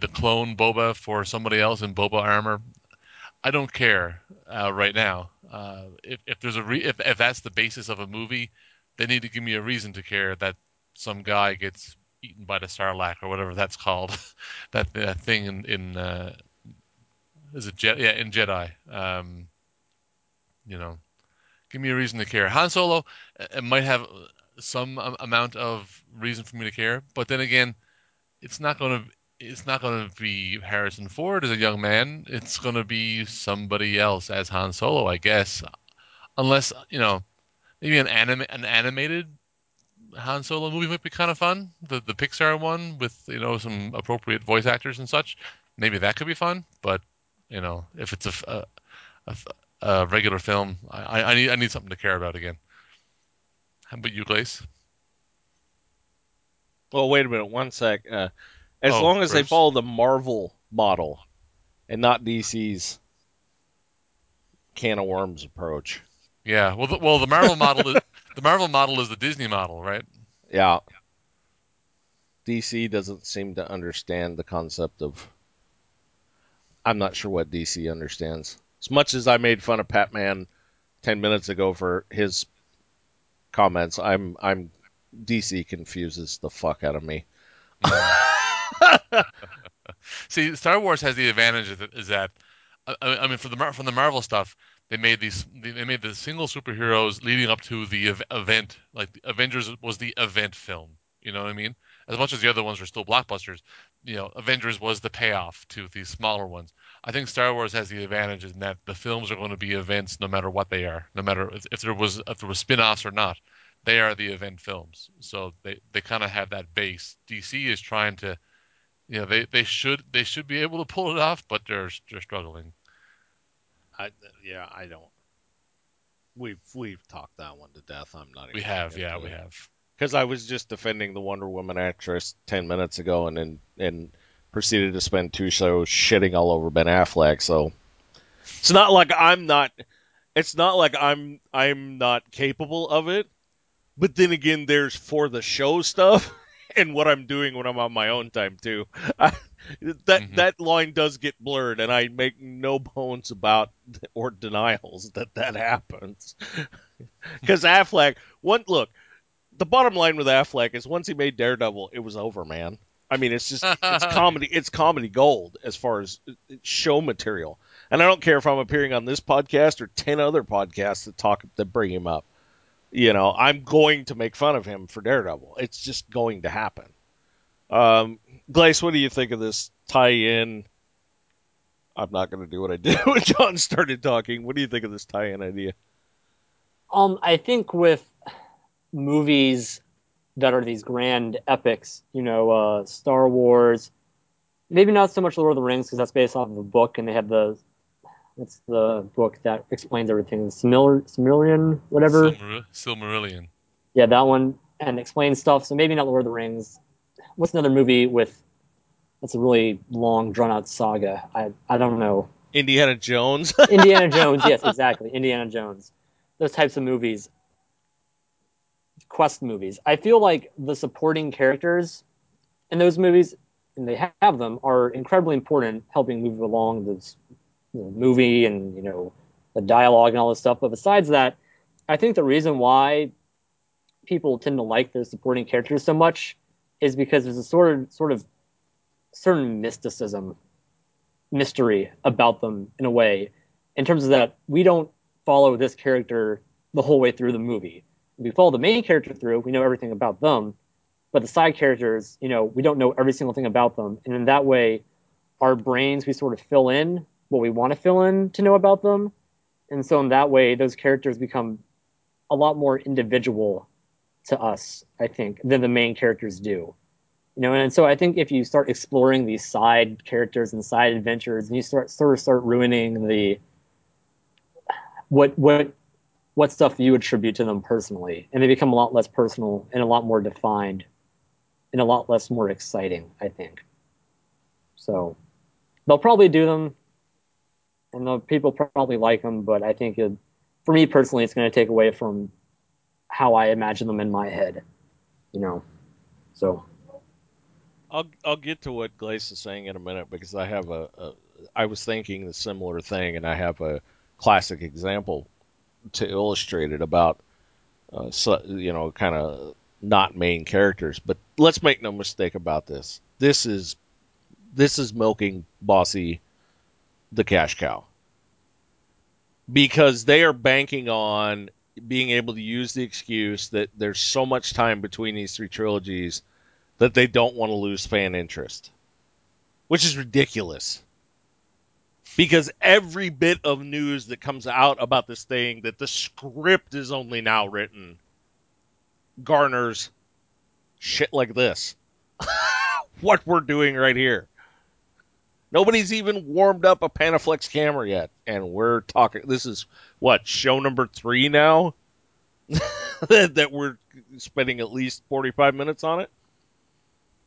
the clone Boba for somebody else in Boba armor? I don't care uh, right now. Uh, if if there's a re- if if that's the basis of a movie, they need to give me a reason to care that some guy gets eaten by the Sarlacc or whatever that's called, that that thing in in uh, is it Je- yeah in Jedi. Um, you know, give me a reason to care. Han Solo uh, it might have some amount of reason for me to care, but then again, it's not going to it's not going to be Harrison Ford as a young man. It's going to be somebody else as Han Solo, I guess, unless you know maybe an anime an animated Han Solo movie might be kind of fun. The the Pixar one with you know some appropriate voice actors and such. Maybe that could be fun. But you know, if it's a a regular film, I, I need I need something to care about again. How about you, Glace? well, wait a minute, one sec. Uh, as Oh, long as they follow the Marvel model and not DC's can of worms approach. Yeah. Well, the, well, the Marvel model is the Marvel model is the Disney model, right? Yeah. DC doesn't seem to understand the concept of. I'm not sure what DC understands. As much as I made fun of Patman ten minutes ago for his comments, I'm I'm DC confuses the fuck out of me. See, Star Wars has the advantage is that, I, mean, for the from the Marvel stuff, they made these they made the single superheroes leading up to the ev- event. Like Avengers was the event film. You know what I mean? As much as the other ones were still blockbusters, you know, Avengers was the payoff to these smaller ones. I think Star Wars has the advantage in that the films are going to be events no matter what they are, no matter if, if there was if there was spin-offs or not. They are the event films, so they, they kind of have that base. DC is trying to, you know, they, they should they should be able to pull it off, but they're they're struggling. I, yeah, I don't. We've we've talked that one to death. I'm not. We have, yeah, we have. Because I was just defending the Wonder Woman actress ten minutes ago, and then and proceeded to spend two shows shitting all over Ben Affleck. So it's not like I'm not. It's not like I'm I'm not capable of it. But then again, there's for the show stuff and what I'm doing when I'm on my own time too. I, that Mhm. that line does get blurred, and I make no bones about or denials that that happens. Because Affleck, one look, the bottom line with Affleck is once he made Daredevil, it was over, man. I mean, it's just it's comedy, it's comedy gold as far as uh, show material. And I don't care if I'm appearing on this podcast or ten other podcasts that talk that bring him up. You know, I'm going to make fun of him for Daredevil. It's just going to happen. Um, Glace, what do you think of this tie-in? I'm not going to do what I did when John started talking. What do you think of this tie-in idea? Um, I think with movies that are these grand epics, you know, uh, Star Wars, maybe not so much Lord of the Rings because that's based off of a book, and they have the what's the book that explains everything, Simil- Simillion, whatever. Silmar- Silmarillion. Yeah, that one and explains stuff. So maybe not Lord of the Rings. What's another movie with that's a really long, drawn out saga? I I don't know. Indiana Jones. Indiana Jones, yes, exactly. Indiana Jones. Those types of movies. Quest movies. I feel like the supporting characters in those movies, and they have them, are incredibly important helping move along this you know, movie and, you know, the dialogue and all this stuff. But besides that, I think the reason why people tend to like those supporting characters so much is because there's a sort of sort of certain mysticism mystery about them in a way in terms of that we don't follow this character the whole way through the movie we follow the main character through we know everything about them. But the side characters you know we don't know every single thing about them. And in that way our brains we sort of fill in what we want to fill in to know about them. And so in that way those characters become a lot more individual to us i think than the main characters do. You know and so i think if you start exploring these side characters and side adventures and you start sort of start ruining the what what what stuff you attribute to them personally and they become a lot less personal and a lot more defined and a lot less more exciting i think. So they'll probably do them and the people probably like them but i think it, for me personally it's going to take away from how i imagine them in my head you know? So. I'll I'll get to what Glace is saying in a minute because I have a, a I was thinking the similar thing and I have a classic example to illustrate it about uh, so, you know kind of not main characters but let's make no mistake about this this is this is milking bossy the cash cow because they are banking on being able to use the excuse that there's so much time between these three trilogies that they don't want to lose fan interest, which is ridiculous. Because every bit of news that comes out about this thing that the script is only now written garners shit like this. what we're doing right here. Nobody's even warmed up a Panaflex camera yet, and we're talking. This is what show number three now that, we're spending at least forty-five minutes on it.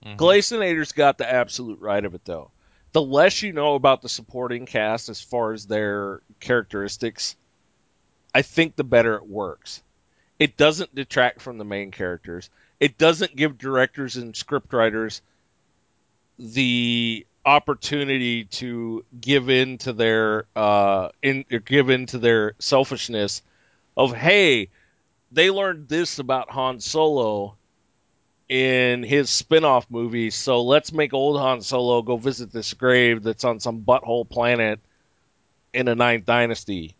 Mhm. Glacinator's got the absolute right of it, though. The less you know about the supporting cast as far as their characteristics, I think the better it works. It doesn't detract from the main characters. It doesn't give directors and scriptwriters the opportunity to give in to their uh in give in to their selfishness of hey, they learned this about Han Solo in his spin-off movie, so let's make old Han Solo go visit this grave that's on some butthole planet in the Ninth Dynasty.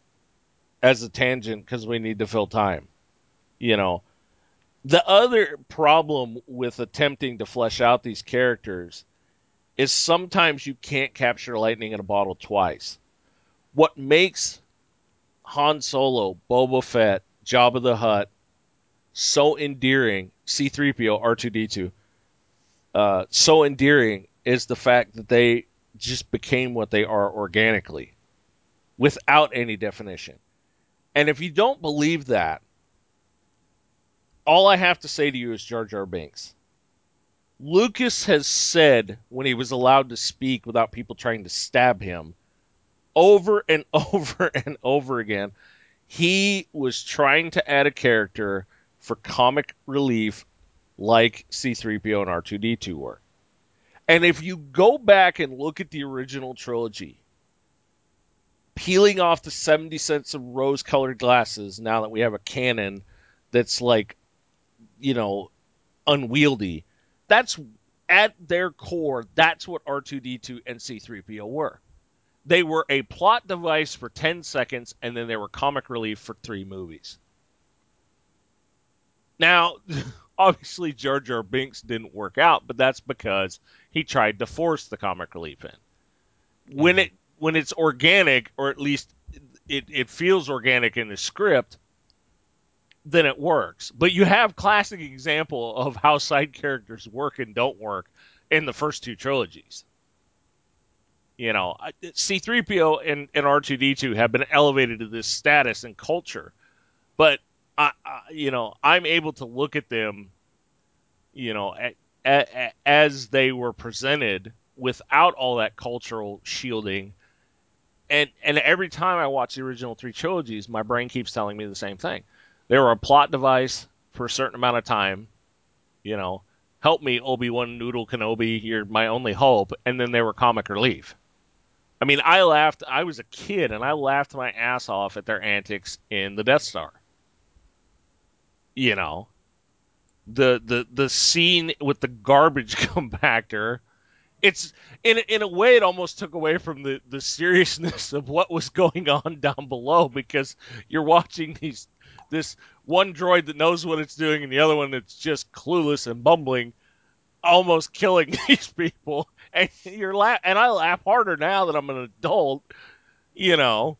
as a tangent because we need to fill time. You know, the other problem with attempting to flesh out these characters is sometimes you can't capture lightning in a bottle twice. What makes Han Solo, Boba Fett, Jabba the Hutt so endearing, C3PO, R2D2, uh, so endearing is the fact that they just became what they are organically without any definition. And if you don't believe that, all I have to say to you is Jar Jar Binks. Lucas has said when he was allowed to speak without people trying to stab him over and over and over again, he was trying to add a character for comic relief like C3PO and R2D2 were. And if you go back and look at the original trilogy, peeling off the 70 cents of rose colored glasses now that we have a canon that's like, you know, unwieldy, that's at their core, that's what R2D2 and C3PO were. They were a plot device for 10 seconds, and then they were comic relief for three movies. Now, obviously, Jar Jar Binks didn't work out, but that's because he tried to force the comic relief in. When mm-hmm. it when it's organic, or at least it, it feels organic in the script, then it works. But you have classic example of how side characters work and don't work in the first two trilogies. You know, C3PO and, and R2D2 have been elevated to this status and culture, but I, I you know, I'm able to look at them, you know, a, a, as they were presented without all that cultural shielding. And and every time I watch the original three trilogies, my brain keeps telling me the same thing. They were a plot device for a certain amount of time, you know. Help me, Obi Wan Noodle Kenobi. You're my only hope. And then they were comic relief. I mean, I laughed. I was a kid, and I laughed my ass off at their antics in the Death Star. You know, the the the scene with the garbage compactor. It's in in a way, it almost took away from the the seriousness of what was going on down below because you're watching these this one droid that knows what it's doing and the other one that's just clueless and bumbling almost killing these people and you're la- and I laugh harder now that I'm an adult, you know.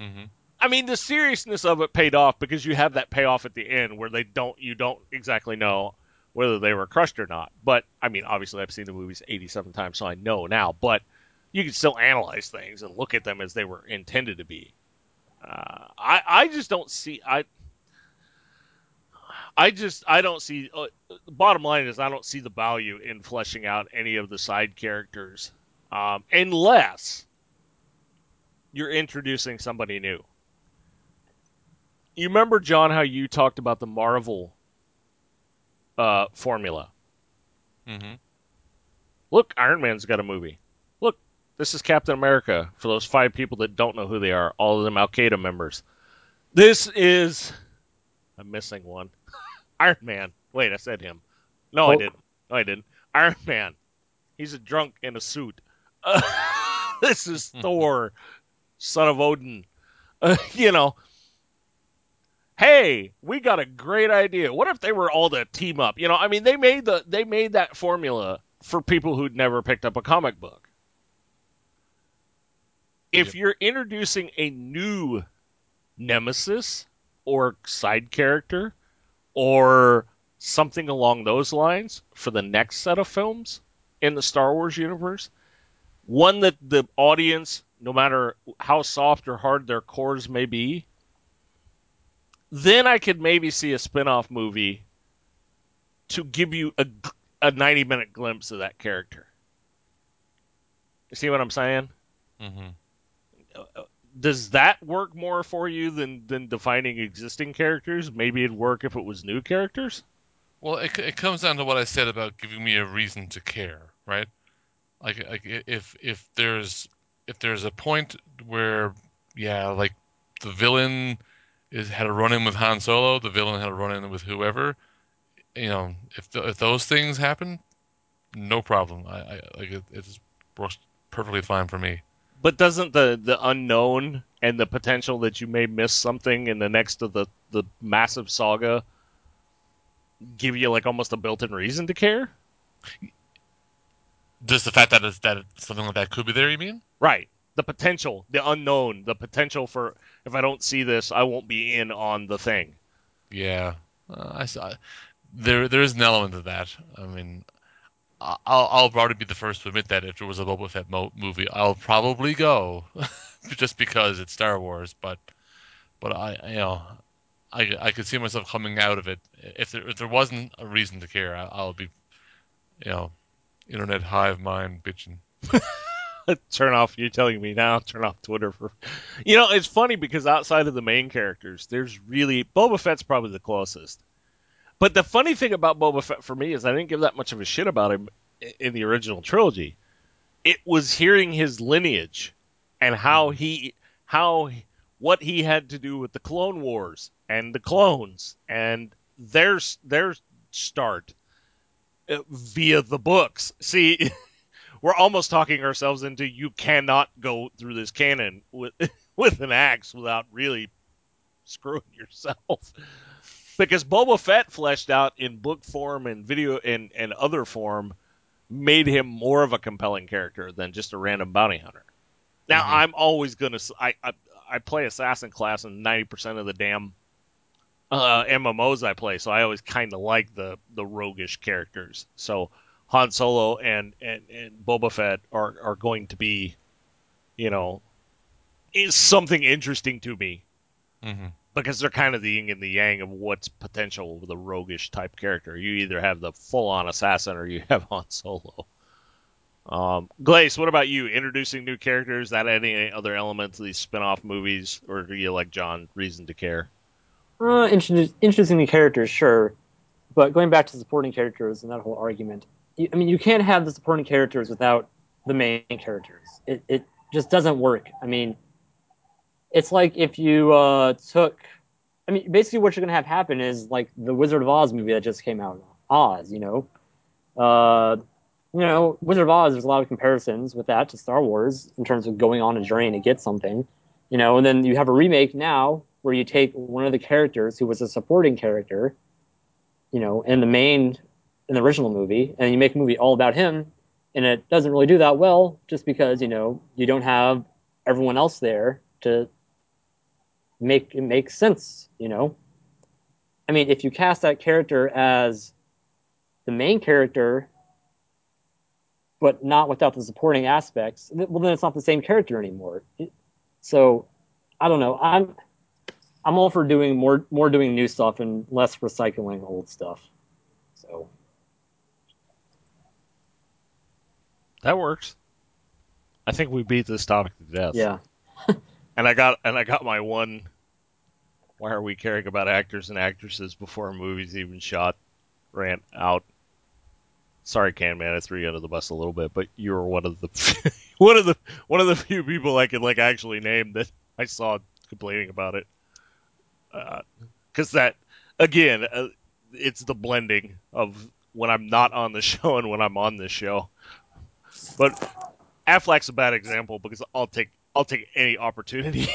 Mm-hmm. I mean, the seriousness of it paid off because you have that payoff at the end where they don't, you don't exactly know whether they were crushed or not. But I mean, obviously, I've seen the movies 87 times, so I know now. But you can still analyze things and look at them as they were intended to be. Uh, I I just don't see I. I just I don't see. Uh, the bottom line is I don't see the value in fleshing out any of the side characters, um, unless you're introducing somebody new. You remember John how you talked about the Marvel uh, formula? Mm-hmm. Look, Iron Man's got a movie. Look, this is Captain America. For those five people that don't know who they are, all of them Al Qaeda members. This is. I'm missing one. Iron Man. Wait, I said him. No, I didn't. No, I didn't. Iron Man. He's a drunk in a suit. Uh, this is Thor, son of Odin. Uh, you know. Hey, we got a great idea. What if they were all to team up? You know, I mean, they made the they made that formula for people who'd never picked up a comic book. If you're introducing a new nemesis or side character or something along those lines for the next set of films in the Star Wars universe. One that the audience, no matter how soft or hard their cores may be, then I could maybe see a spin off movie to give you a, a 90 minute glimpse of that character. You see what I'm saying? Mm-hmm. does that work more for you than than defining existing characters? Maybe it'd work if it was new characters. Well, it, it comes down to what I said about giving me a reason to care, right? Like, like if if there's if there's a point where, yeah, like the villain is had a run in with Han Solo, the villain had a run in with whoever, you know, if th- if those things happen, no problem. I, I like it, it works perfectly fine for me. But doesn't the the unknown and the potential that you may miss something in the next of the the massive saga give you like almost a built-in reason to care? Just the fact that it's, that something like that could be there, you mean? Right. The potential, the unknown, the potential for if I don't see this, I won't be in on the thing. Yeah, uh, I saw. There, there is an element of that. I mean, I'll, I'll probably be the first to admit that if there was a Boba Fett mo- movie, I'll probably go, just because it's Star Wars. But, but I, you know, I, I could see myself coming out of it if there, if there wasn't a reason to care. I, I'll be, you know, internet hive mind bitching. turn off you're telling me now turn off twitter for you know it's funny because outside of the main characters there's really boba fett's probably the closest. But the funny thing about boba fett for me is i didn't give that much of a shit about him in the original trilogy. It was hearing his lineage and how he how what he had to do with the clone wars and the clones and their their start uh, via the books. See we're almost talking ourselves into you cannot go through this canon with with an axe without really screwing yourself. Because Boba Fett fleshed out in book form and video and, and other form made him more of a compelling character than just a random bounty hunter. Now Mhm. I'm always gonna I I play assassin class in ninety percent of the damn uh, MMOs I play, so I always kind of like the the roguish characters. So Han Solo and, and, and Boba Fett are, are going to be, you know, is something interesting to me hmm because they're kind of the yin and the yang of what's potential with a roguish type character. You either have the full on assassin or you have Han Solo. Um, Glace, what about you? Introducing new characters, that any other elements of these spin off movies, or do you like John reason to care? Uh, inter- interesting characters, sure, but going back to supporting characters and that whole argument, you, I mean, you can't have the supporting characters without the main characters. It it just doesn't work. I mean, it's like if you uh, took, I mean, basically what you're gonna have happen is like the Wizard of Oz movie that just came out, Oz. You know, uh, you know, Wizard of Oz. There's a lot of comparisons with that to Star Wars in terms of going on a journey to get something. You know, and then you have a remake now where you take one of the characters who was a supporting character, you know, and the main in the original movie, and you make a movie all about him, and it doesn't really do that well just because you know you don't have everyone else there to make it make sense. You know, I mean, if you cast that character as the main character, but not without the supporting aspects, well, then it's not the same character anymore. So, I don't know. I'm I'm all for doing more more doing new stuff and less recycling old stuff. That works. I think we beat this topic to death. yeah, And I got and I got my one. Why are we caring about actors and actresses before a movie's even shot? Rant out. Sorry, Can Man, I threw you under the bus a little bit, but you were one of the one of the one of the few people I could like actually name that I saw complaining about it. Because that again, uh, it's the blending of when I'm not on the show and when I'm on the show. But Affleck's a bad example because I'll take I'll take any opportunity,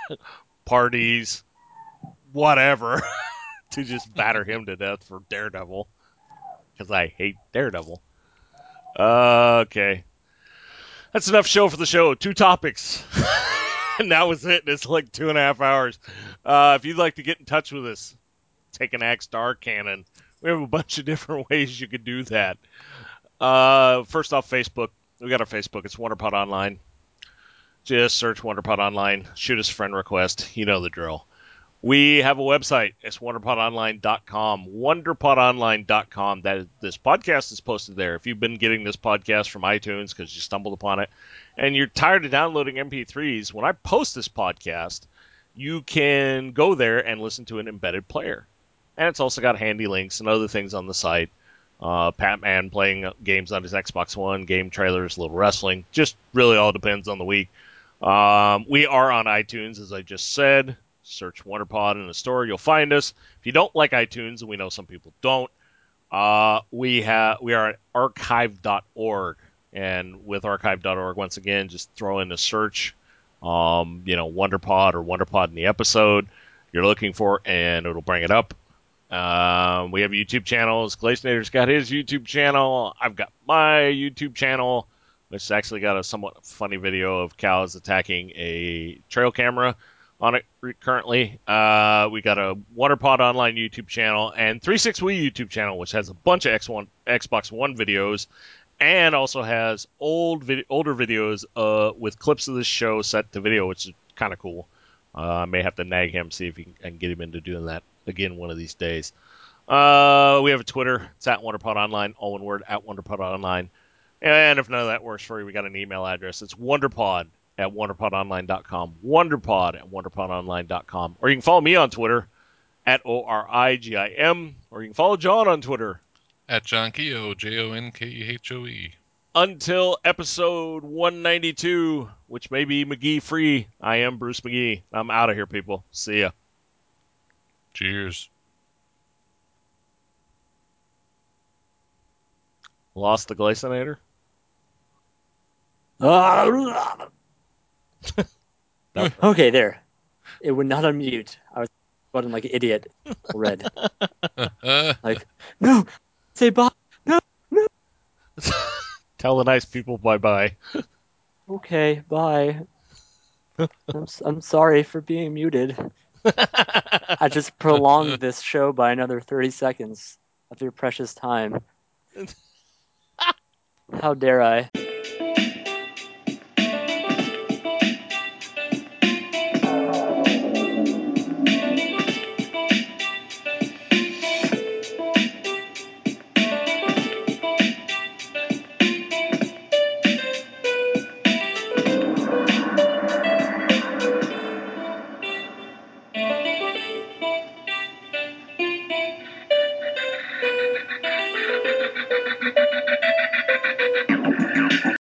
parties, whatever, to just batter him to death for Daredevil because I hate Daredevil. okay, that's enough show for the show. Two topics. and that was it. It's like two and a half hours. Uh, if you'd like to get in touch with us, take an Axe Star Cannon. We have a bunch of different ways you could do that. Uh, first off, Facebook. We got our Facebook. It's WonderPod Online. Just search WonderPod Online. Shoot us a friend request. You know the drill. We have a website. It's wonderpodonline.com. Wonderpodonline.com. That is, this podcast is posted there. If you've been getting this podcast from iTunes because you stumbled upon it and you're tired of downloading MP3s, when I post this podcast, you can go there and listen to an embedded player. And it's also got handy links and other things on the site. Uh, Patman playing games on his Xbox One, game trailers, little wrestling. Just really all depends on the week. Um, we are on iTunes, as I just said. Search WonderPod in the store, you'll find us. If you don't like iTunes, and we know some people don't, uh, we have we are at archive.org. And with archive.org, once again, just throw in a search, um, you know, WonderPod or WonderPod in the episode you're looking for, and it'll bring it up. Um, we have YouTube channels. Glacinator's got his YouTube channel. I've got my YouTube channel, which actually got a somewhat funny video of cows attacking a trail camera on it currently. Uh, we got a WonderPod Online YouTube channel and 36 Wii YouTube channel, which has a bunch of X1, Xbox One videos and also has old vid- older videos uh, with clips of this show set to video, which is kind of cool. Uh, I may have to nag him, see if he can, can get him into doing that again one of these days. Uh, we have a Twitter. It's at WonderPod Online, all one word, at WonderPod Online. And if none of that works for you, we got an email address. It's wonderpod at wonderpodonline.com. Wonderpod at wonderpodonline.com. Or you can follow me on Twitter at O-R-I-G-I-M. Or you can follow John on Twitter. At Jon Kehoe, J-O-N-K-E-H-O-E. Until episode 192, which may be McGee free, I am Bruce McGee. I'm out of here, people. See ya. Cheers. Lost the Glacinator? okay, there. It would not unmute. I was button like an idiot. Red. like, no, say bye. No, no. Tell the nice people bye bye. Okay, bye. I'm, s- I'm sorry for being muted. I just prolonged this show by another 30 seconds of your precious time. How dare I?